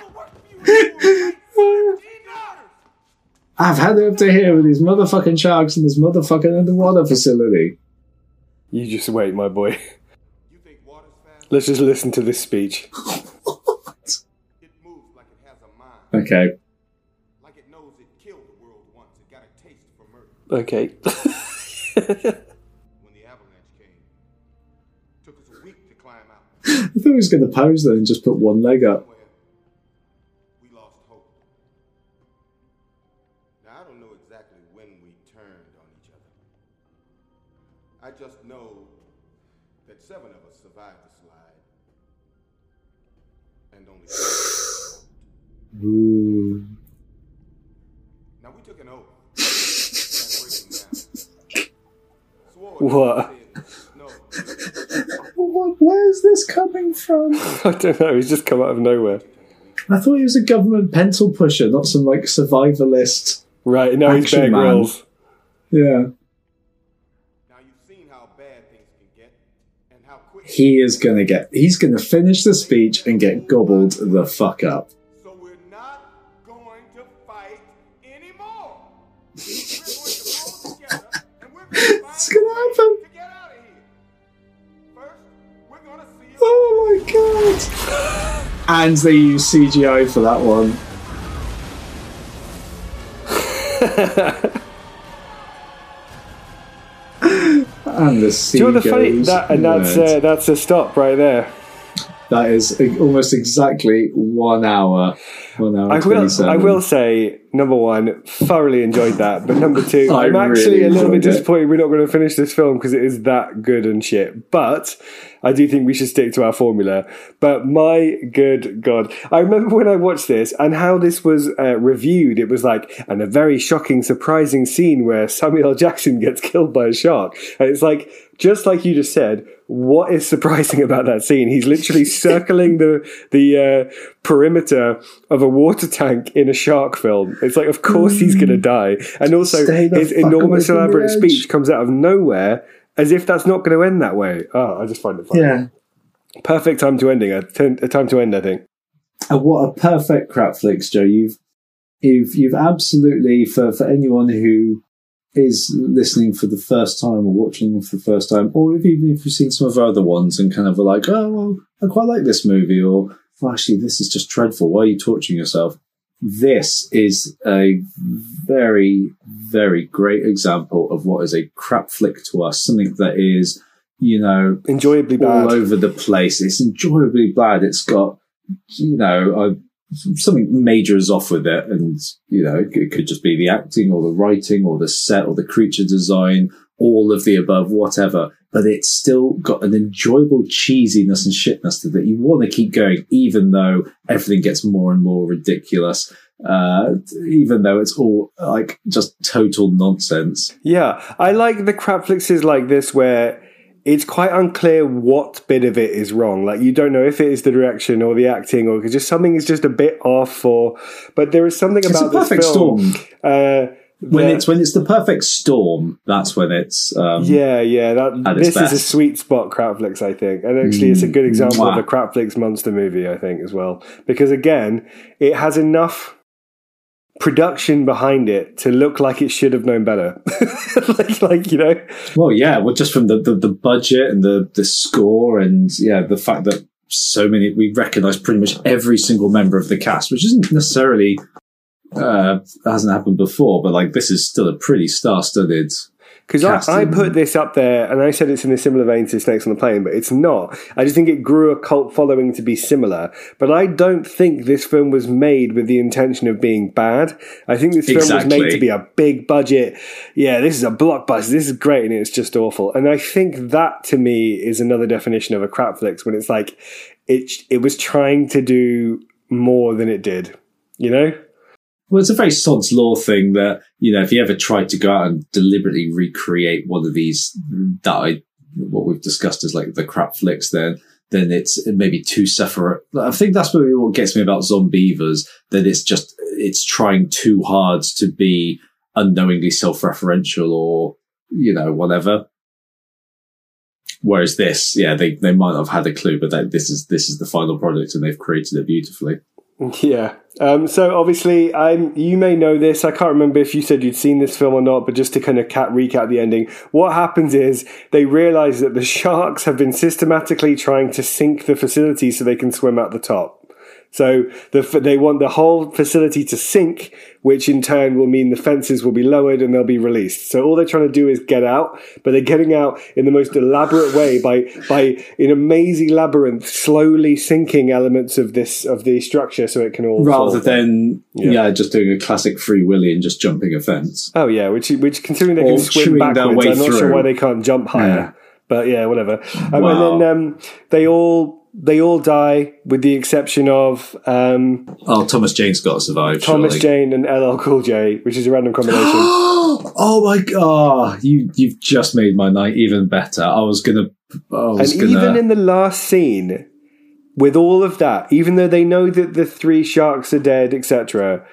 don't work for you anymore, right? 17 orders. I've had it up to here with these motherfucking sharks in this motherfucking underwater facility. You just wait, my boy. You think water's fast? Let's just listen to this speech. Okay. like it knows it killed the world once. It got a taste for murder. Okay. When the avalanche came, took us a week to climb out. I thought he was going to pose there and just put one leg up. We lost hope. Now, I don't know exactly when we turned on each other. I just know that seven of us survived the slide. And only. Ooh. What? What, where's this coming from? I don't know. He's just come out of nowhere. I thought he was a government pencil pusher, not some like survivalist. Right now he's Bear. Grylls. Yeah. Now you've seen how bad things can get and how quick. He is to get, he's to finish the speech and get gobbled the fuck up. See. Oh my god. And they use CGI for that one. and the sea Do you know what the funny that and that's uh, that's a stop right there. that is almost exactly one hour. One hour. I will. I will say number one, thoroughly enjoyed that. But number two, I'm actually really a little bit it. disappointed we're not going to finish this film because it is that good and shit. But I do think we should stick to our formula. But my good god, I remember when I watched this and how this was uh, reviewed. It was like, and a very shocking, surprising scene where Samuel L. Jackson gets killed by a shark, and it's like. Just like you just said, what is surprising about that scene? He's literally circling the the uh, perimeter of a water tank in a shark film. It's like, of course he's going to die. And also, his enormous away from the elaborate speech comes out of nowhere, as if that's not going to end that way. Oh, I just find it funny. Yeah. Perfect time to ending. A, a uh, time to end, I think. And what a perfect crap flicks, Joe. You've you've you've absolutely for for anyone who is listening for the first time or watching them for the first time, or if, even if you've seen some of our other ones and kind of are like, oh well, I quite like this movie, or well, actually this is just dreadful. Why are you torturing yourself? This is a very very great example of what is a crap flick to us. Something that is, you know, Enjoyably all bad. over the place. It's enjoyably bad. It's got, you know, uh, something major is off with it, and you know, it, it could just be the acting or the writing or the set or the creature design, all of the above, whatever. But it's still got an enjoyable cheesiness and shitness to that you want to keep going, even though everything gets more and more ridiculous. Uh, even though it's all like just total nonsense. Yeah, I like the crap flicks like this where it's quite unclear what bit of it is wrong. Like you don't know if it is the direction or the acting or because just something is just a bit off. Or but there is something It's a about this perfect film. storm. Uh, When it's when it's the perfect storm, that's when it's um, yeah, yeah. That At its this is a sweet spot crap flicks, I think, and actually, it's a good example Mwah. of a crap flicks monster movie, I think, as well, because again, it has enough production behind it to look like it should have known better. like, like you know, Well, yeah, well, just from the, the, the budget and the, the score and yeah, the fact that so many, we recognize pretty much every single member of the cast, which isn't necessarily, uh, hasn't happened before, but like this is still a pretty star studded. Because I, I put this up there, and I said it's in a similar vein to Snakes on the Plane, but it's not. I just think it grew a cult following to be similar. But I don't think this film was made with the intention of being bad. I think this film was made to be a big budget. Yeah, this is a blockbuster. This is great, and it's just awful. And I think that to me is another definition of a crap flicks when it's like it it was trying to do more than it did. You know? Well, it's a very sod's law thing that, you know, if you ever tried to go out and deliberately recreate one of these that I, what we've discussed as like the crap flicks, then, then it's maybe too separate. I think that's really what gets me about Zombeavers, that it's just, it's trying too hard to be unknowingly self-referential or, you know, whatever. Whereas this, yeah, they, they might not have had a clue, but that this is, this is the final product and they've created it beautifully. Yeah. Um, so obviously, I'm. You may know this. I can't remember if you said you'd seen this film or not, but just to kind of cat recap the ending, what happens is they realize that the sharks have been systematically trying to sink the facility so they can swim out the top. So the, they want the whole facility to sink, which in turn will mean the fences will be lowered and they'll be released. So all they're trying to do is get out, but they're getting out in the most elaborate way by by in a mazy labyrinth, slowly sinking elements of this of the structure so it can all rather than Yeah. yeah. just doing a classic free willy and just jumping a fence. Oh yeah, which which considering they Or can swim backwards, I'm not sure why they can't jump higher. Yeah. But yeah, whatever. Um, Wow. And then um, they all they all die with the exception of um, Oh, Thomas Jane's got to survive. Thomas surely. Jane and LL Cool J, which is a random combination. oh my god! You you've just made my night even better. I was gonna. I was and gonna. even in the last scene, with all of that, even though they know that the three sharks are dead, etc.,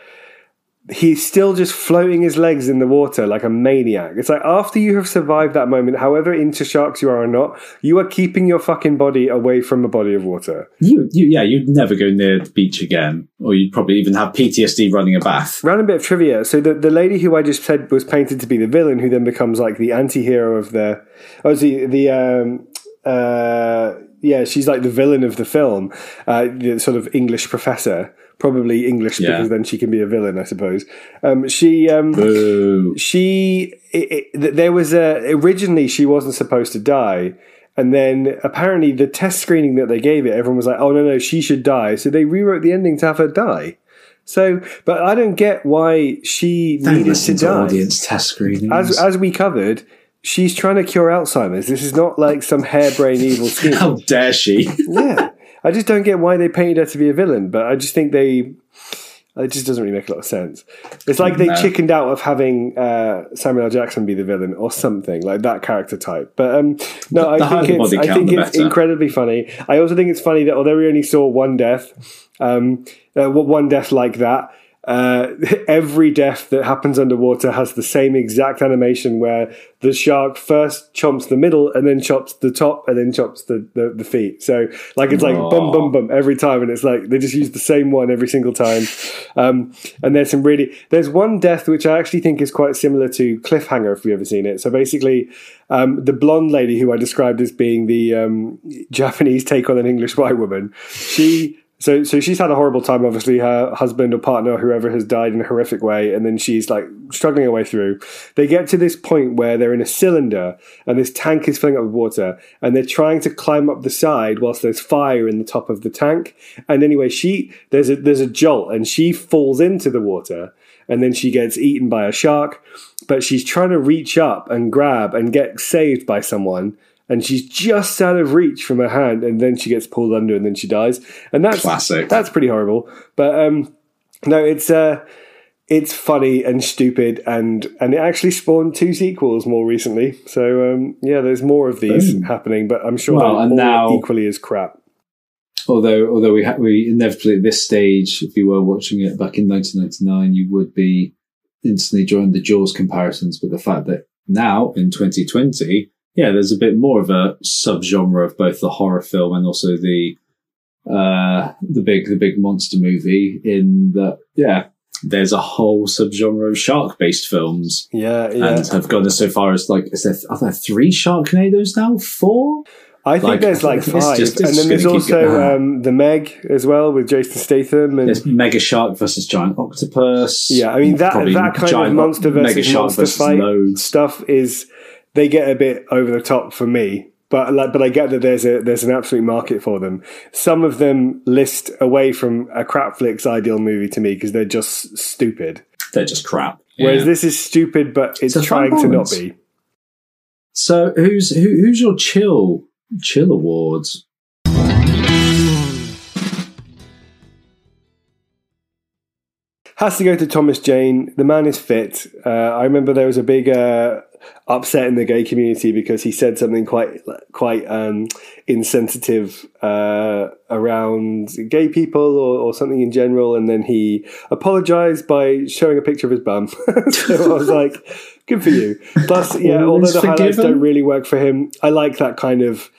he's still just floating his legs in the water like a maniac. It's like after you have survived that moment, however into sharks you are or not, you are keeping your fucking body away from a body of water. you, you, yeah, you'd never go near the beach again, or you'd probably even have PTSD running a bath. Random bit of trivia. So the, the lady who I just said was painted to be the villain, who then becomes like the anti-hero of the, oh, the, the, um, uh, yeah, she's like the villain of the film, uh, the sort of English professor. Probably English Yeah. because then she can be a villain, I suppose. Um, she um, she it, it, there was a originally she wasn't supposed to die and then apparently the test screening that they gave it everyone was like oh no no she should die so they rewrote the ending to have her die so but i don't get why she Don't needed to die audience test screenings. as as we covered she's trying to cure alzheimer's this is not like some harebrained evil scheme How dare she? yeah i just don't get why they painted her to be a villain but i just think they it just doesn't really make a lot of sense. It's like they No. chickened out of having uh, Samuel L. Jackson be the villain or something like that character type. But um, no, I The higher think it's I think it's better. incredibly funny. I also think it's funny that although we only saw one death, um, uh, one death like that. Uh, every death that happens underwater has the same exact animation where the shark first chomps the middle and then chops the top and then chops the, the, the feet. So like it's like bum bum bum every time, and it's like they just use the same one every single time. Um, and there's some really there's one death which I actually think is quite similar to Cliffhanger if you've ever seen it. So basically, um, the blonde lady who I described as being the um, Japanese take on an English white woman, she. So, so she's had a horrible time. Obviously, her husband or partner or whoever has died in a horrific way, and then she's like struggling her way through. They get to this point where they're in a cylinder, and this tank is filling up with water, and they're trying to climb up the side whilst there's fire in the top of the tank. And anyway, she there's a there's a jolt, and she falls into the water, and then she gets eaten by a shark. But she's trying to reach up and grab and get saved by someone and she's just out of reach from her hand, and then she gets pulled under, and then she dies. And that's Classic. That's pretty horrible. But um, no, it's uh, it's funny and stupid, and and it actually spawned two sequels more recently. So um, yeah, there's more of these Boom. happening, but I'm sure Well, they're and all now- equally as crap. although although we ha- we inevitably at this stage, if you were watching it back in 1999, you would be instantly drawing the Jaws comparisons. But the fact that now in 2020, yeah, there's a bit more of a subgenre of both the horror film and also the uh the big the big monster movie. In that, yeah, there's a whole subgenre of shark based films. Yeah, yeah. And have gone as so far as like, is there, are there three Sharknadoes now? Four? I think like, there's like five, just- and then there's also um, the Meg as well with Jason Statham and There's Mega Shark versus Giant Octopus. Yeah, I mean that that kind of monster versus monster fight loads. stuff is they get a bit over the top for me. But like, but I get that there's a there's an absolute market for them. Some of them list away from a crap flicks ideal movie to me because they're just stupid. They're just crap. Whereas Yeah. this is stupid, but it's It's trying to not be. So who's who, who's your chill chill awards? Has to go to Thomas Jane. The man is fit. Uh, I remember there was a big uh, upset in the gay community because he said something quite quite um, insensitive uh, around gay people or, or something in general, and then he apologized by showing a picture of his bum. so I was like, "Good for you." Plus, yeah, although the highlights don't really work for him, I like that kind of.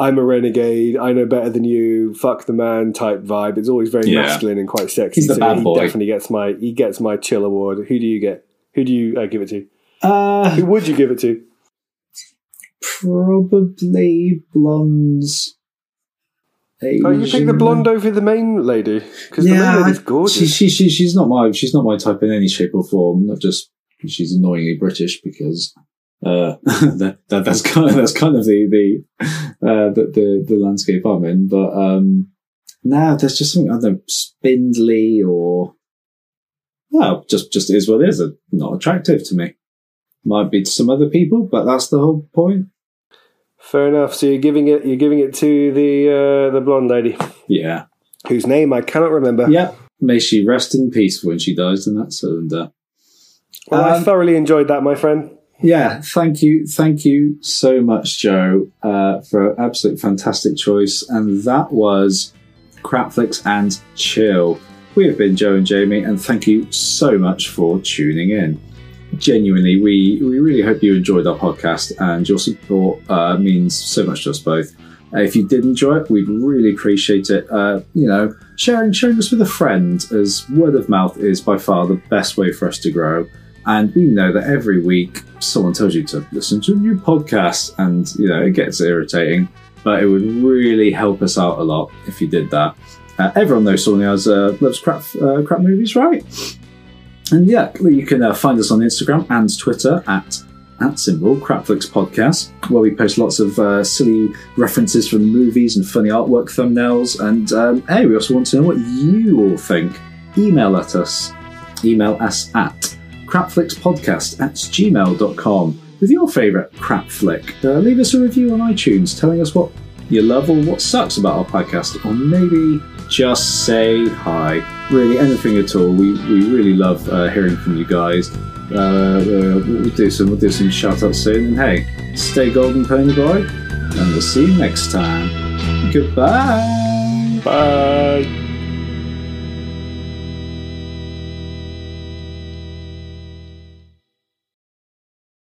I'm a renegade. I know better than you. Fuck the man type vibe. It's always very Yeah. masculine and quite sexy. He's the so bad he boy. definitely gets my he gets my chill award. Who do you get? Who do you uh, give it to? Uh, Who would you give it to? probably blondes. Oh, you pick the blonde over the main lady because the main lady's I- gorgeous. She, she, she, she's not my she's not my type in any shape or form. Not just she's annoyingly British because uh, that, that that's kind of that's kind of the the uh, the, the the landscape I'm in. But um, now there's just something I don't know, spindly or well, just just is what it is. uh, Not attractive to me. Might be to some other people, but that's the whole point. Fair enough. So you're giving it you're giving it to the uh, the blonde lady Yeah, whose name I cannot remember. yeah. May she rest in peace when she dies in that cylinder. Well, I Um, thoroughly enjoyed that, my friend. Yeah, thank you, thank you so much, Joe, uh, for an absolute fantastic choice. And that was Crapflix and Chill. We have been Joe and Jamie, and thank you so much for tuning in. Genuinely, we, we really hope you enjoyed our podcast, and your support uh, means so much to us both. Uh, if you did enjoy it, we'd really appreciate it. Uh, you know, sharing sharing us with a friend, as word of mouth is by far the best way for us to grow. And we know that every week someone tells you to listen to a new podcast, and you know it gets irritating. but it would really help us out a lot if you did that. Uh, everyone knows Sawney has uh, loves crap uh, crap movies, right? And yeah, you can uh, find us on Instagram and Twitter at at symbol Crapflix Podcast, where we post lots of uh, silly references from movies and funny artwork thumbnails. And um, hey, we also want to know what you all think. Email at us. Email us at crapflixpodcast at gmail.com with your favourite crap flick. Uh, leave us a review on iTunes telling us what you love or what sucks about our podcast, or maybe just say hi. Really, anything at all. We, we really love uh, hearing from you guys. Uh, we'll, we'll do some we'll do some shout outs soon. And hey, stay golden, pony boy, and we'll see you next time. Goodbye. Bye.